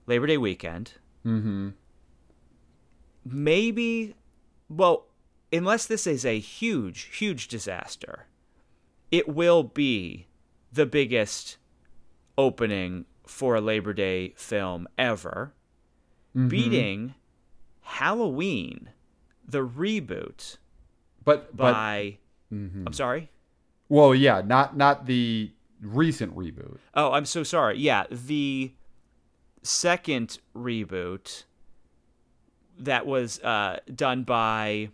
Labor Day weekend.
Mm-hmm.
Maybe well, unless this is a huge, huge disaster, it will be the biggest opening for a Labor Day film ever.
Mm-hmm.
beating Halloween, the reboot
But but
by.
Mhm.
I'm sorry.
well, yeah, not not the recent reboot.
Oh, I'm so sorry. Yeah, the second reboot that was uh, done by.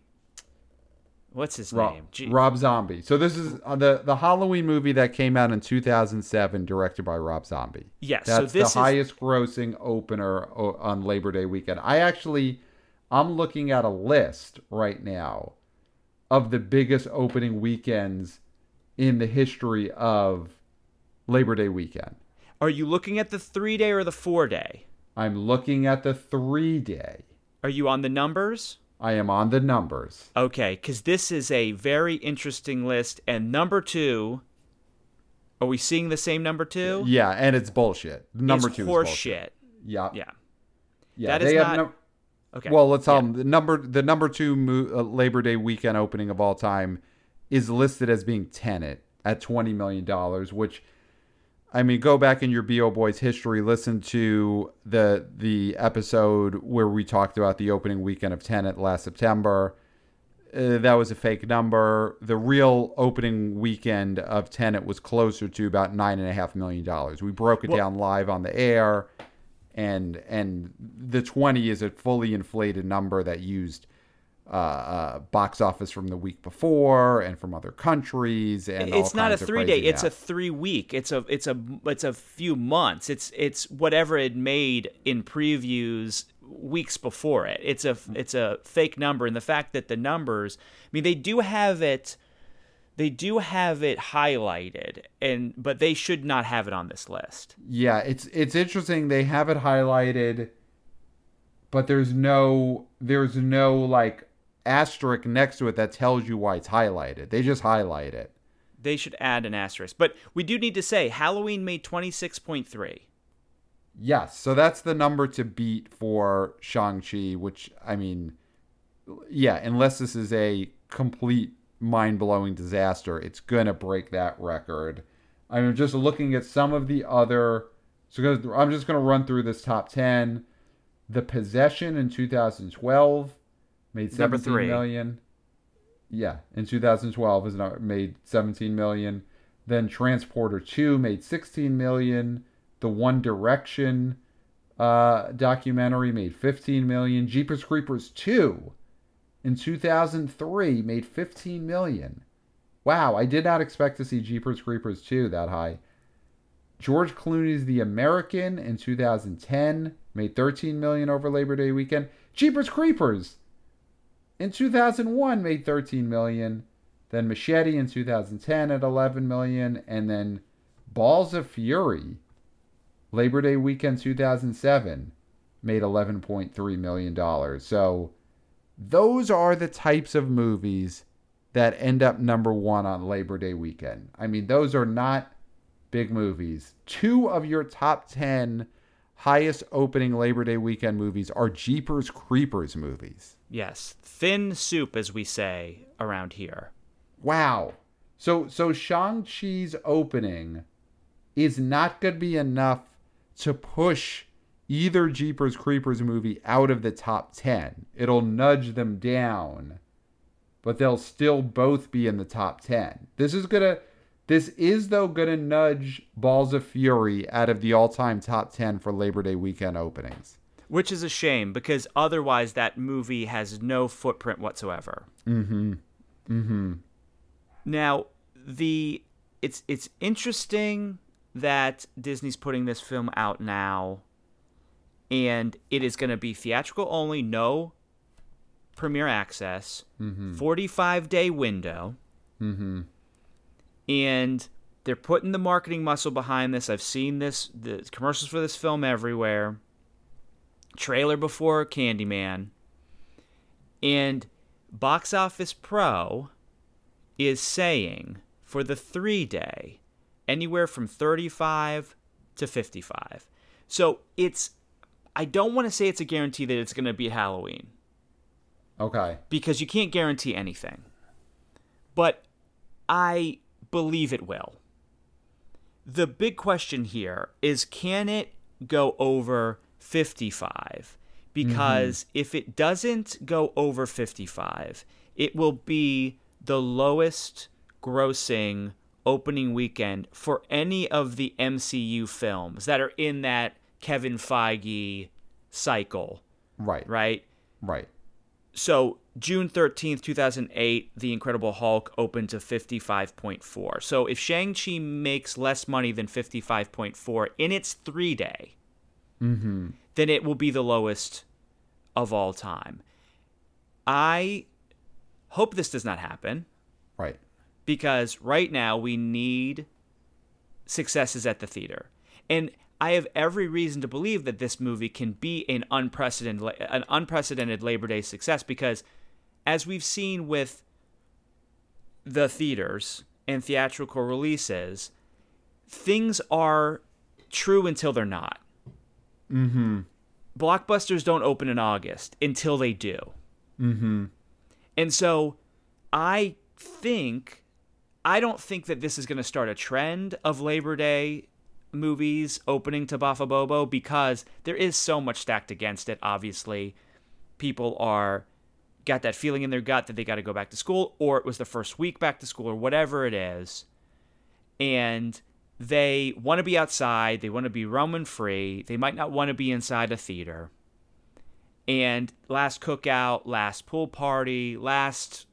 What's his
Rob,
name? Gee-
Rob Zombie. So this is uh, the the Halloween movie that came out in 2007, directed by Rob Zombie.
Yes, so
That's
this is-
the highest grossing opener on Labor Day weekend. I actually, I'm looking at a list right now of the biggest opening weekends in the history of Labor Day weekend.
Are you looking at the three day or the four day?
I'm looking at the three day.
Are you on the numbers?
I am on the numbers.
Okay, because this is a very interesting list. And number two, are we seeing the same number two?
Yeah, and it's bullshit. Number two
horse
is bullshit.
shit.
Yeah,
Yeah.
yeah.
That is not-
num-
Okay.
Well, let's tell them the number the number two mo- uh, Labor Day weekend opening of all time is listed as being Tenet at twenty million dollars. Which, I mean, go back in your Bo Boys history, listen to the the episode where we talked about the opening weekend of Tenet last September. uh, that was a fake number. The real opening weekend of Tenet was closer to about nine and a half million dollars. We broke it
Well-
down live on the air, and and the twenty is a fully inflated number that used uh, uh, box office from the week before and from other countries. And all
it's not a three day it's a three week it's a it's a it's a few months it's it's whatever it made in previews weeks before it it's a it's a fake number and the fact that the numbers i mean they do have it they do have it highlighted and but they should not have it on this list
Yeah, it's it's interesting. They have it highlighted, but there's no there's no like asterisk next to it that tells you why it's highlighted. They just highlight it.
they should add an asterisk but we do need to say halloween made 26.3
Yes, so that's the number to beat for Shang-Chi, which I mean yeah, unless this is a complete mind-blowing disaster, it's going to break that record. I'm just looking at some of the other so I'm just going to run through this top 10. The Possession in 2012 made
Number
17
three.
million. Yeah, in 2012 is not made 17 million. Then Transporter 2 made 16 million. The One Direction uh, documentary made 15 million. Jeepers Creepers 2 in 2003 made 15 million. Wow, I did not expect to see Jeepers Creepers 2 that high. George Clooney's The American in 2010 made 13 million over Labor Day weekend. Jeepers Creepers in 2001 made 13 million. Then Machete in 2010 at 11 million and then Balls of Fury Labor Day weekend 2007 made 11.3 million dollars. So those are the types of movies that end up number 1 on Labor Day weekend. I mean, those are not big movies. Two of your top 10 highest opening Labor Day weekend movies are Jeepers Creepers movies.
yes thin soup as we say around here
Wow. So so Shang-Chi's opening is not going to be enough to push either Jeepers Creepers movie out of the top 10. It'll nudge them down, but they'll still both be in the top 10. This is going to this is though going to nudge Balls of Fury out of the all-time top 10 for Labor Day weekend openings.
which is a shame because otherwise that movie has no footprint whatsoever.
Mhm. Mhm.
Now, the it's it's interesting that Disney's putting this film out now and it is going to be theatrical only, no premiere access, 45 day window.
Mhm.
And they're putting the marketing muscle behind this. I've seen this the commercials for this film everywhere. Trailer before Candyman. And Box Office Pro is saying for the 3 day anywhere from 35 to 55. So it's I don't want to say it's a guarantee that it's going to be Halloween
Okay.
because you can't guarantee anything. But I believe it will. The big question here is can it go over 55? Because mm-hmm. if it doesn't go over 55, it will be the lowest grossing opening weekend for any of the MCU films that are in that Kevin Feige cycle,
Right.
right?
Right.
so June 13th, 2008, The Incredible Hulk opened to 55.4. So if Shang-Chi makes less money than 55.4 in its three day, mm-hmm. then it will be the lowest of all time. I hope this does not happen
Right.
because right now we need successes at the theater. And I have every reason to believe that this movie can be an unprecedented an unprecedented Labor Day success because as we've seen with the theaters and theatrical releases, things are true until they're not.
Mhm.
Blockbusters don't open in August until they do.
Mhm.
And so I think I don't think that this is going to start a trend of Labor Day movies opening to Bafa Bobo because there is so much stacked against it obviously. People are got that feeling in their gut that they got to go back to school, or it was the first week back to school, or whatever it is. And they want to be outside, they want to be roaming free, they might not want to be inside a theater. And last cookout, last pool party, last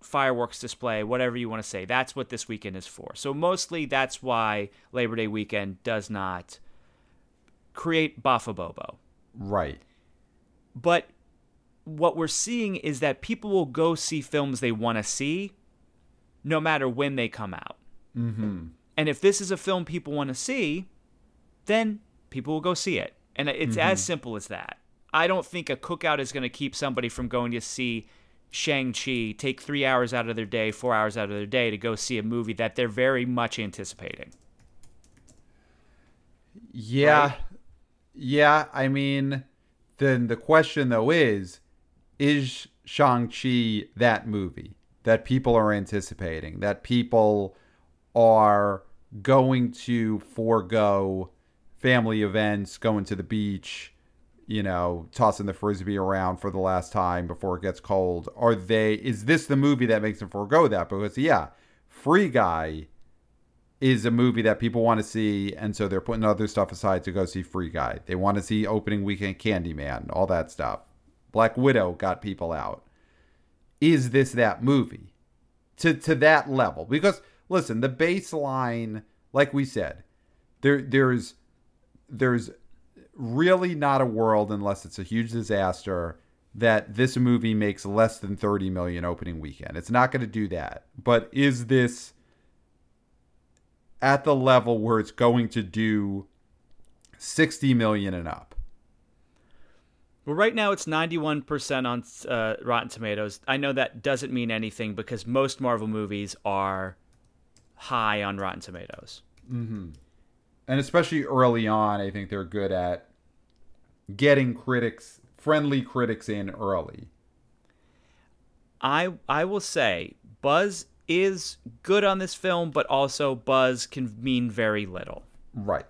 fireworks display, whatever you want to say, that's what this weekend is for. So, mostly that's why Labor Day weekend does not create Bobo.
Right.
But what we're seeing is that people will go see films they want to see no matter when they come out.
Mm-hmm.
And if this is a film people want to see, then people will go see it. And it's mm-hmm. as simple as that. I don't think a cookout is going to keep somebody from going to see Shang-Chi, take three hours out of their day, four hours out of their day to go see a movie that they're very much anticipating.
Yeah. Right? Yeah. I mean, then the question, though, is is Shang-Chi that movie that people are anticipating, that people are going to forego family events, going to the beach, you know, tossing the frisbee around for the last time before it gets cold? Are they is this the movie that makes them forego that? Because yeah, Free Guy is a movie that people want to see, and so they're putting other stuff aside to go see Free Guy. They want to see opening weekend Candyman, all that stuff. Black Widow got people out. Is this that movie? To to that level? Because listen, the baseline, like we said, there there's there's really not a world unless it's a huge disaster that this movie makes less than 30 million opening weekend. It's not going to do that. But is this at the level where it's going to do 60 million and up?
Well, right now it's 91% on uh, Rotten Tomatoes. I know that doesn't mean anything because most Marvel movies are high on Rotten Tomatoes.
Mm-hmm. And especially early on, I think they're good at getting critics, friendly critics in early.
I I will say buzz is good on this film, but also buzz can mean very little.
Right.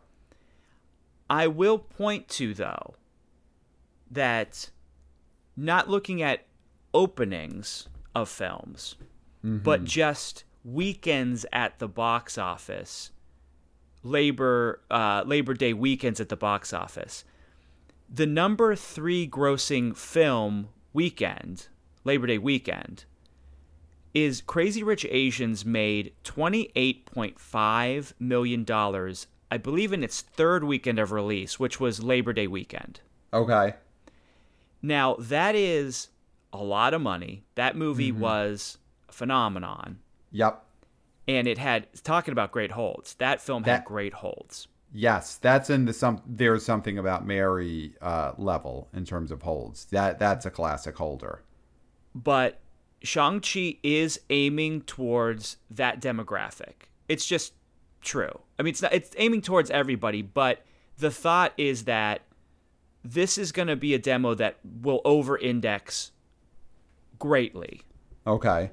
I will point to though that not looking at openings of films, mm-hmm. but just weekends at the box office, Labor uh, Labor Day weekends at the box office. The number three grossing film weekend, Labor Day weekend, is Crazy Rich Asians made $28.5 million, I believe, in its third weekend of release, which was Labor Day weekend.
Okay.
Now, that is a lot of money. That movie mm-hmm. was a phenomenon.
Yep.
And it had talking about great holds. That film that, had great holds.
Yes, that's in the some there's something about Mary uh, level in terms of holds. That that's a classic holder.
But Shang-Chi is aiming towards that demographic. It's just true. I mean, it's not, it's aiming towards everybody, but the thought is that this is going to be a demo that will over index greatly.
Okay.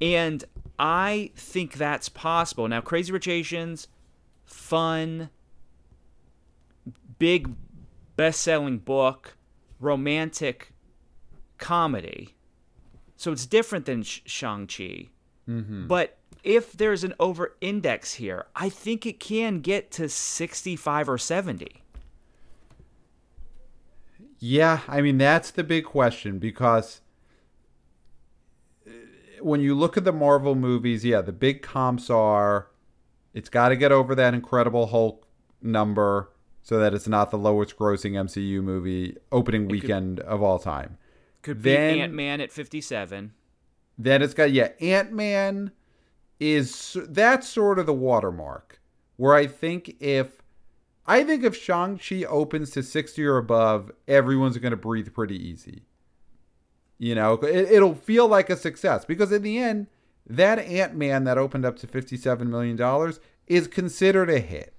And I think that's possible. Now, Crazy Rich Asians, fun, big best selling book, romantic comedy. So it's different than Shang-Chi. Mm-hmm. But if there's an over index here, I think it can get to 65 or 70.
Yeah, I mean that's the big question because uh, when you look at the Marvel movies, yeah, the big comps are it's got to get over that Incredible Hulk number so that it's not the lowest grossing MCU movie opening weekend could, of all time.
Could be Ant Man at 57.
Then it's got yeah, Ant Man is that's sort of the watermark where I think if I think if Shang-Chi opens to 60 or above, everyone's going to breathe pretty easy. You know, it, will feel like a success because in the end, that Ant Man that opened up to $57 million is considered a hit.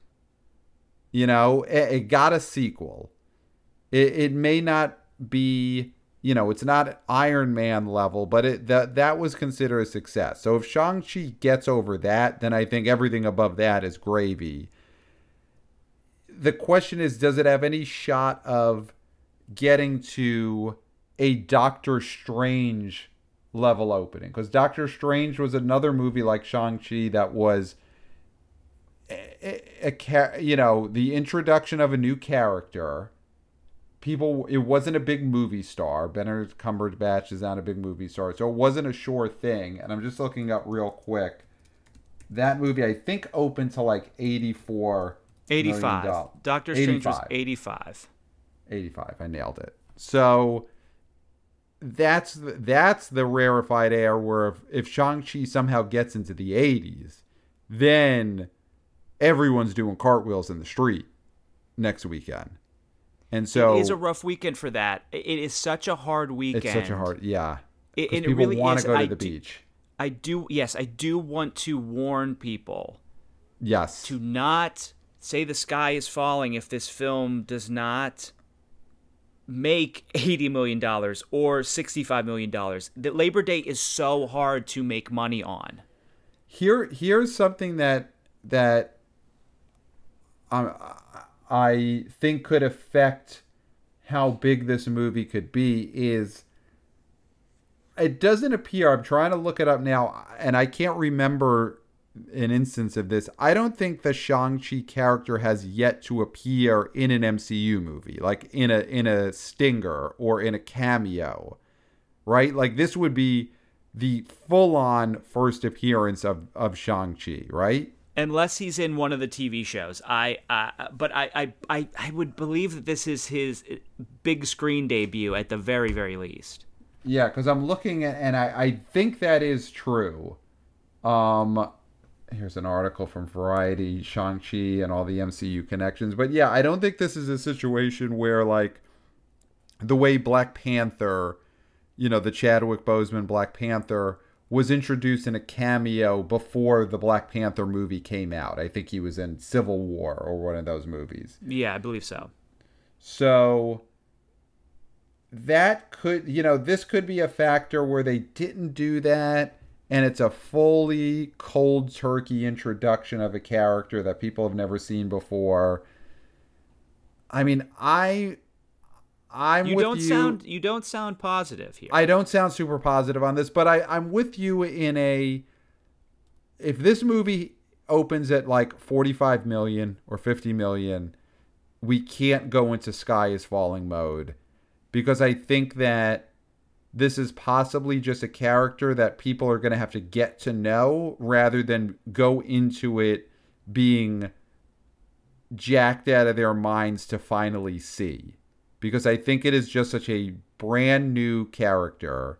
You know, it, it got a sequel. It, it may not be, you know, it's not Iron Man level, but it that that was considered a success. So if Shang-Chi gets over that, then I think everything above that is gravy the question is does it have any shot of getting to a Doctor Strange level opening? Because Doctor Strange was another movie like Shang-Chi that was a, a, a, you know the introduction of a new character. People it wasn't a big movie star. Benedict cumberbatch is not a big movie star. So it wasn't a sure thing. And i'm just looking up real quick. That movie i think opened to like 84
85 doctor strange 85. was 85
85 i nailed it so that's the, that's the rarefied air where if, if shang-chi somehow gets into the 80s then everyone's doing cartwheels in the street next weekend and so
it is a rough weekend for that. It is such a hard weekend.
It's such a hard, yeah.
It, and
people
really
want
to
go to
I
the
do,
beach.
I do. Yes, I do want to warn people.
Yes.
To not say the sky is falling if this film does not make (laughs) eighty million dollars or sixty-five million dollars. That Labor Day is so hard to make money on.
Here, here's something that that um, I think could affect how big this movie could be is it doesn't appear I'm trying to look it up now and I can't remember an instance of this. I don't think the Shang-Chi character has yet to appear in an MCU movie, like in a in a stinger or in a cameo. Right? Like this would be the full-on first appearance of of Shang-Chi, right?
unless he's in one of the TV shows. I, uh, but I, I, I, I would believe that this is his big screen debut at the very, very least.
Yeah, because I'm looking at, and I, I think that is true. Um, here's an article from Variety, Shang Chi, and all the MCU connections. But yeah, I don't think this is a situation where like the way Black Panther, you know, the Chadwick Boseman Black Panther was introduced in a cameo before the Black Panther movie came out. I think he was in Civil War or one of those movies.
Yeah, I believe so.
So that could, you know, this could be a factor where they didn't do that and it's a fully cold turkey introduction of a character that people have never seen before. I mean, I I'm
you
with
don't
you.
sound you don't sound positive here.
I don't sound super positive on this, but I, I'm with you in a if this movie opens at like 45 million or 50 million, we can't go into sky is falling mode because I think that this is possibly just a character that people are going to have to get to know rather than go into it being jacked out of their minds to finally see. Because I think it is just such a brand new character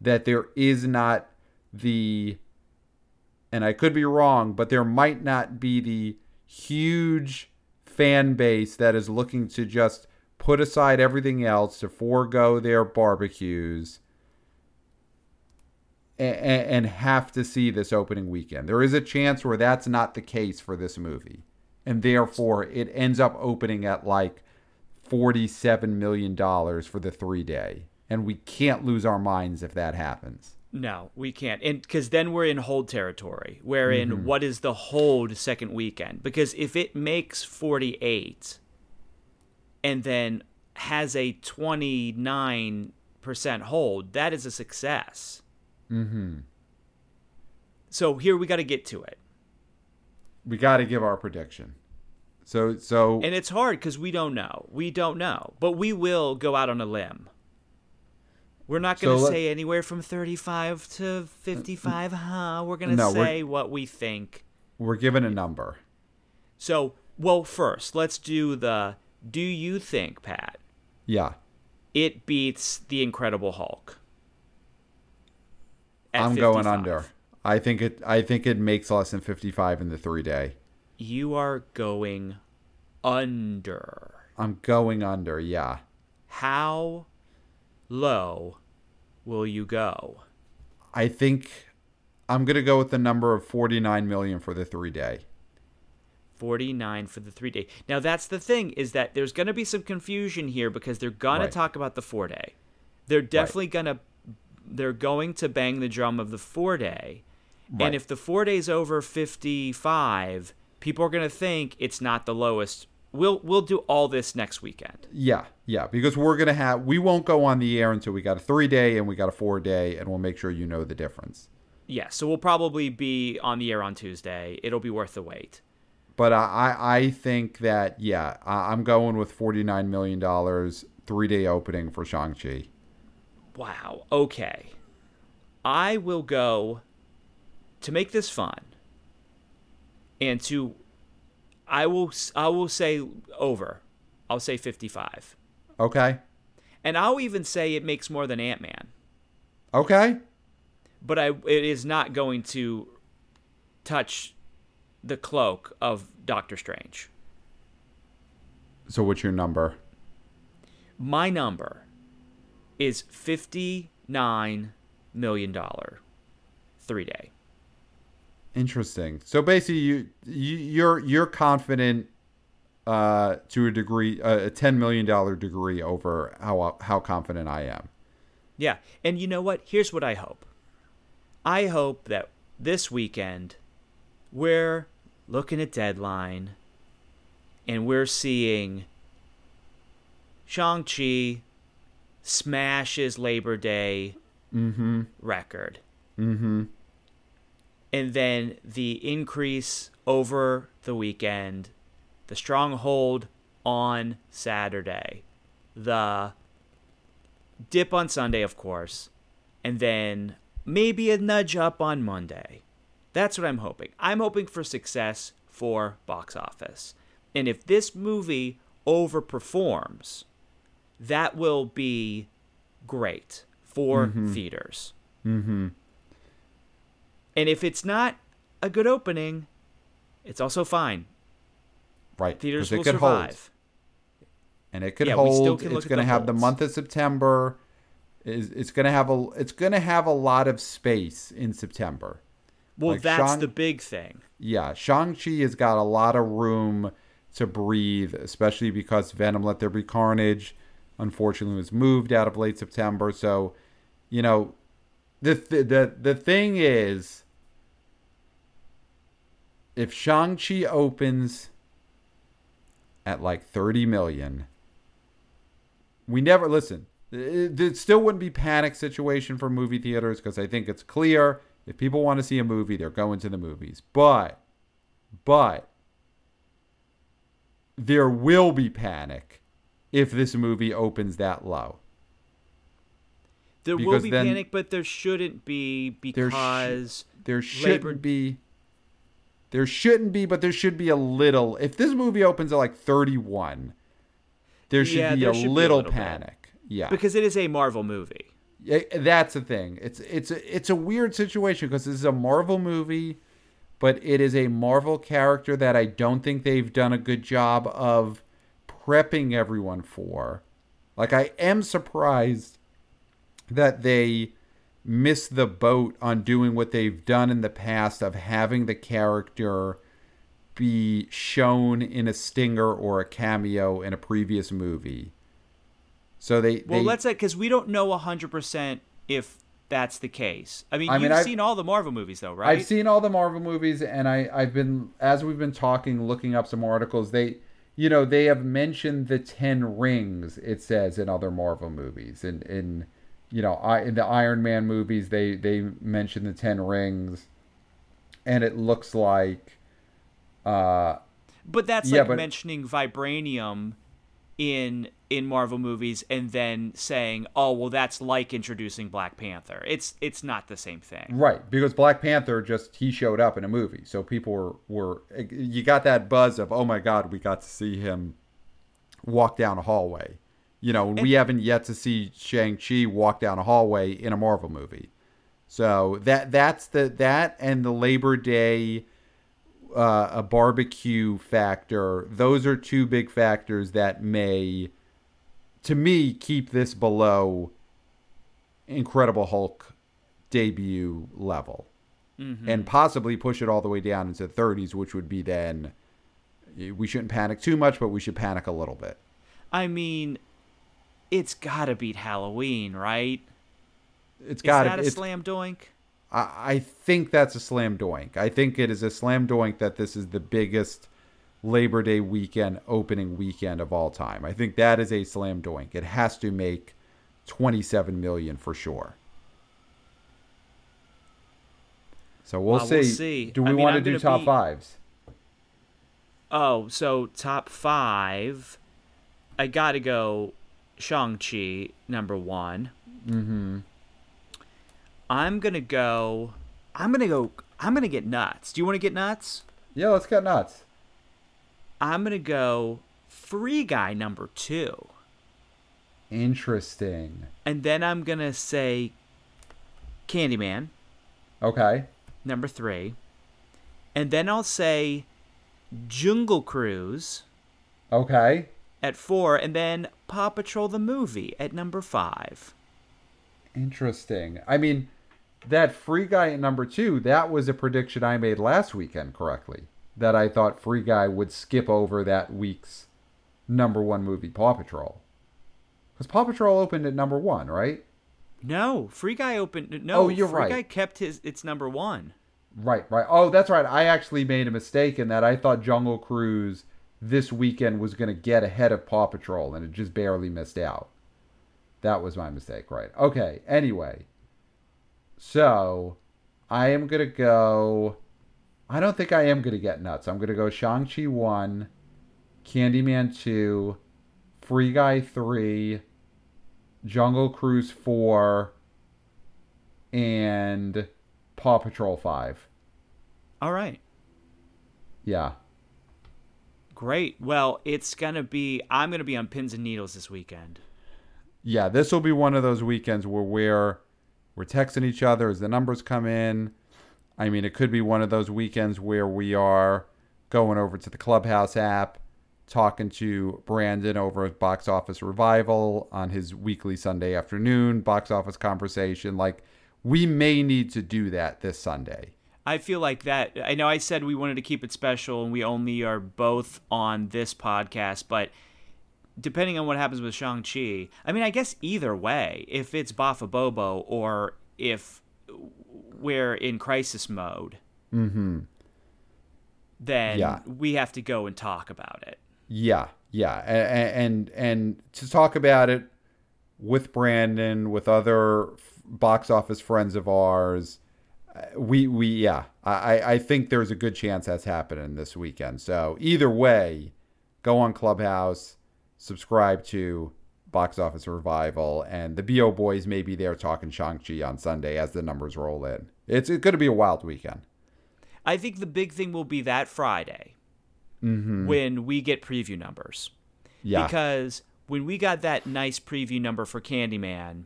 that there is not the and I could be wrong, but there might not be the huge fan base that is looking to just put aside everything else to forego their barbecues and, and have to see this opening weekend. There is a chance where that's not the case for this movie. And therefore, it ends up opening at like $47 million for the three day. And we can't lose our minds if that happens.
No, we can't. And because then we're in hold territory, wherein mm-hmm. what is the hold second weekend? Because if it makes 48 and then has a 29% hold, that is a success.
Mm-hmm.
So here we got to get to it.
We got to give our prediction. So so
And it's hard cuz we don't know. We don't know. But we will go out on a limb. We're not going to so say anywhere from 35 to 55, huh? We're going to no, say what we think.
We're given a number.
So, well, first, let's do the do you think, Pat?
Yeah.
It beats the Incredible Hulk.
I'm 55. going under. I think it I think it makes less than 55 in the 3 day
you are going under.
I'm going under, yeah.
How low will you go?
I think I'm going to go with the number of 49 million for the 3 day.
49 for the 3 day. Now that's the thing is that there's going to be some confusion here because they're going right. to talk about the 4 day. They're definitely right. going to they're going to bang the drum of the 4 day. Right. And if the 4 days over 55, people are going to think it's not the lowest we'll we'll do all this next weekend.
Yeah, yeah, because we're gonna have we won't go on the air until we got a three day and we got a four day, and we'll make sure you know the difference.
Yeah, so we'll probably be on the air on Tuesday. It'll be worth the wait.
But I I think that yeah, I'm going with forty nine million dollars three day opening for Shang Chi.
Wow. Okay. I will go to make this fun and to I will I will say over. I'll say 55.
Okay.
And I'll even say it makes more than Ant-Man.
Okay.
But I it is not going to touch the cloak of Doctor Strange.
So what's your number?
My number is 59 million dollar 3 day.
Interesting. So basically, you, you you're you're confident uh, to a degree, uh, a ten million dollar degree over how how confident I am.
Yeah, and you know what? Here's what I hope. I hope that this weekend we're looking at deadline and we're seeing Shang Chi smashes Labor Day
mm-hmm.
record.
Mm-hmm
and then the increase over the weekend, the stronghold on Saturday, the dip on Sunday, of course, and then maybe a nudge up on Monday. That's what I'm hoping. I'm hoping for success for box office. And if this movie overperforms, that will be great for mm-hmm. theaters.
Mm-hmm.
And if it's not a good opening, it's also fine.
Right.
Theaters will survive. Hold.
And it could yeah, hold. It's going to have holds. the month of September. Is it's going to have a it's going to have a lot of space in September.
Well, like that's Shang, the big thing.
Yeah, Shang-Chi has got a lot of room to breathe, especially because Venom Let There Be Carnage unfortunately was moved out of late September. So, you know, the the the thing is if Shang-Chi opens at like 30 million, we never listen. It, it still wouldn't be panic situation for movie theaters because I think it's clear if people want to see a movie, they're going to the movies. But, but there will be panic if this movie opens that low.
There because will be panic, but there shouldn't be because
there, sh- there shouldn't be there shouldn't be, but there should be a little. If this movie opens at like 31, there should yeah, be there a, should little be a little panic. Bit. Yeah,
because it is a Marvel movie.
That's the thing. It's it's it's a weird situation because this is a Marvel movie, but it is a Marvel character that I don't think they've done a good job of prepping everyone for. Like I am surprised that they miss the boat on doing what they've done in the past of having the character be shown in a stinger or a cameo in a previous movie. So they
well,
they,
let's say because we don't know hundred percent if that's the case. I mean, I you've mean, seen all the Marvel movies, though, right?
I've seen all the Marvel movies, and I I've been as we've been talking, looking up some articles. They, you know, they have mentioned the Ten Rings. It says in other Marvel movies, and in, in you know, I, in the Iron Man movies, they they mention the Ten Rings, and it looks like. Uh,
but that's yeah, like but, mentioning vibranium in in Marvel movies and then saying, "Oh, well that's like introducing Black Panther." It's it's not the same thing.
Right, because Black Panther just he showed up in a movie. So people were were you got that buzz of, "Oh my god, we got to see him walk down a hallway." You know, and, we haven't yet to see Shang Chi walk down a hallway in a Marvel movie. So that that's the that and the Labor Day uh, a barbecue factor. Those are two big factors that may, to me, keep this below Incredible Hulk debut level, mm-hmm. and possibly push it all the way down into the 30s, which would be then. We shouldn't panic too much, but we should panic a little bit.
I mean, it's got to beat Halloween, right?
It's got to.
Is that a slam doink?
I, I think that's a slam doink. I think it is a slam doink that this is the biggest Labor Day weekend opening weekend of all time. I think that is a slam dunk. It has to make 27 million for sure. So we'll,
Well,
see.
we'll see.
Do we
I mean,
want to
I'm
do top
be-
fives?
Oh, so top five. I gotta go Shang-Chi, number one.
Mm-hmm.
I'm gonna go. I'm gonna go. I'm gonna get nuts. Do you want to get nuts?
Yeah, let's get nuts.
I'm gonna go Free Guy number two,
Interesting.
and then I'm gonna say Candyman
Okay.
number three, and then I'll say Jungle Cruise
Okay.
at four, and then Paw Patrol the movie at number five.
Interesting. I mean, that free guy at number two, that was a prediction I made last weekend correctly. That I thought Free Guy would skip over that week's number one movie, Paw Patrol. Because Paw Patrol opened at number one, right?
No, Free Guy opened. No,
Oh, you're
Free
right.
Guy kept his. It's number one.
Right, right. Oh, that's right. I actually made a mistake in that I thought Jungle Cruise this weekend was going to get ahead of Paw Patrol, and it just barely missed out. That was my mistake, right? Okay. Anyway, so I am going to go. I don't think I am going to get nuts. I'm going to go Shang-Chi 1, Candyman 2, Free Guy 3, Jungle Cruise 4, and Paw Patrol 5.
All right.
Yeah.
Great. Well, it's gonna be. I'm gonna be on pins and needles this weekend.
Yeah, this will be one of those weekends where we're we're texting each other as the numbers come in. I mean, it could be one of those weekends where we are going over to the Clubhouse app, talking to Brandon over at Box Office Revival on his weekly Sunday afternoon box office conversation. Like, we may need to do that this Sunday.
I feel like that. I know I said we wanted to keep it special, and we only are both on this podcast, but depending on what happens with Shang Chi, I mean, I guess either way, if it's Bafa Bobo or if we're in crisis mode,
Mm-hmm.
then
Yeah.
we have to go and talk about it.
Yeah, yeah, and, and and to talk about it with Brandon, with other box office friends of ours, uh, we we yeah, I I think there's a good chance that's happening this weekend. So either way, go on Clubhouse, subscribe to Box Office Revival, and the Bo Boys may be there talking Shang Chi on Sunday as the numbers roll in. It's, it's going to be a wild weekend.
I think the big thing will be that Friday
Mm-hmm.
when we get preview numbers.
Yeah,
Because when we got that nice preview number for Candyman,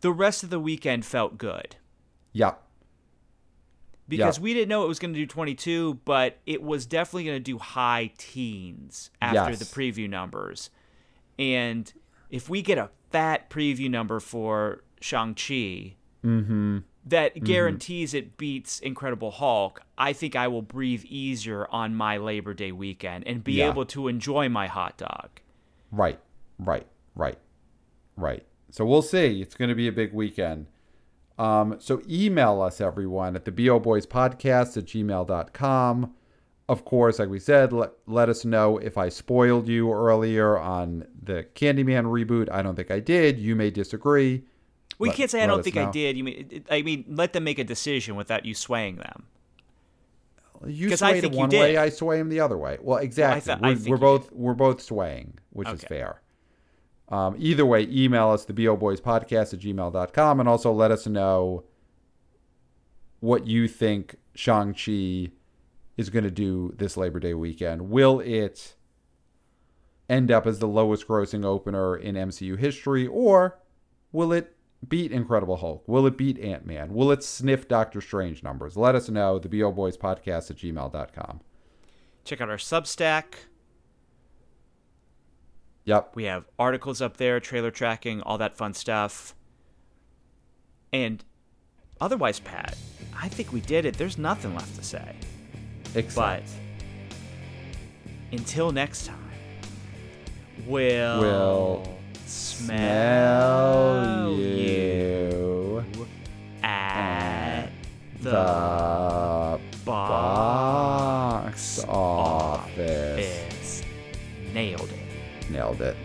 the rest of the weekend felt good.
yeah,
Because
Yeah.
we didn't know it was going to do 22, but it was definitely going to do high teens after
Yes.
the preview numbers. And if we get a fat preview number for Shang-Chi,
mm-hmm.
that guarantees it beats Incredible Hulk, I think I will breathe easier on my Labor Day weekend and be
Yeah.
able to enjoy my hot dog.
Right, right, right, right. So we'll see. It's going to be a big weekend. Um, so email us, everyone, at the BO Boys Podcast at gmail.com. Of course, like we said, let, let us know if I spoiled you earlier on the Candyman reboot. I don't think I did. You may disagree.
We
Let-
can't say I don't think I did. You mean I mean let them make a decision without you swaying them.
You
'Cause I
swayed
think
one way, I sway him the other way. Well, exactly.
thought- I
we're we're both we're both swaying, which is fair. Um, either way, email us the BO Boys Podcast at gmail.com and also let us know what you think Shang-Chi is going to do this Labor Day weekend. Will it end up as the lowest grossing opener in MCU history, or will it beat Incredible Hulk? Will it beat Ant Man? Will it sniff Doctor Strange numbers? Let us know. The BO Boys Podcast at gmail.com.
Check out our Substack.
Yep.
We have articles up there, trailer tracking, all that fun stuff. And otherwise, Pat, I think we did it. There's nothing left to say. Excellent.
But
until next time, we'll,
we'll
smell,
smell you, you
at the, box
office. office. Nailed it. Nailed it.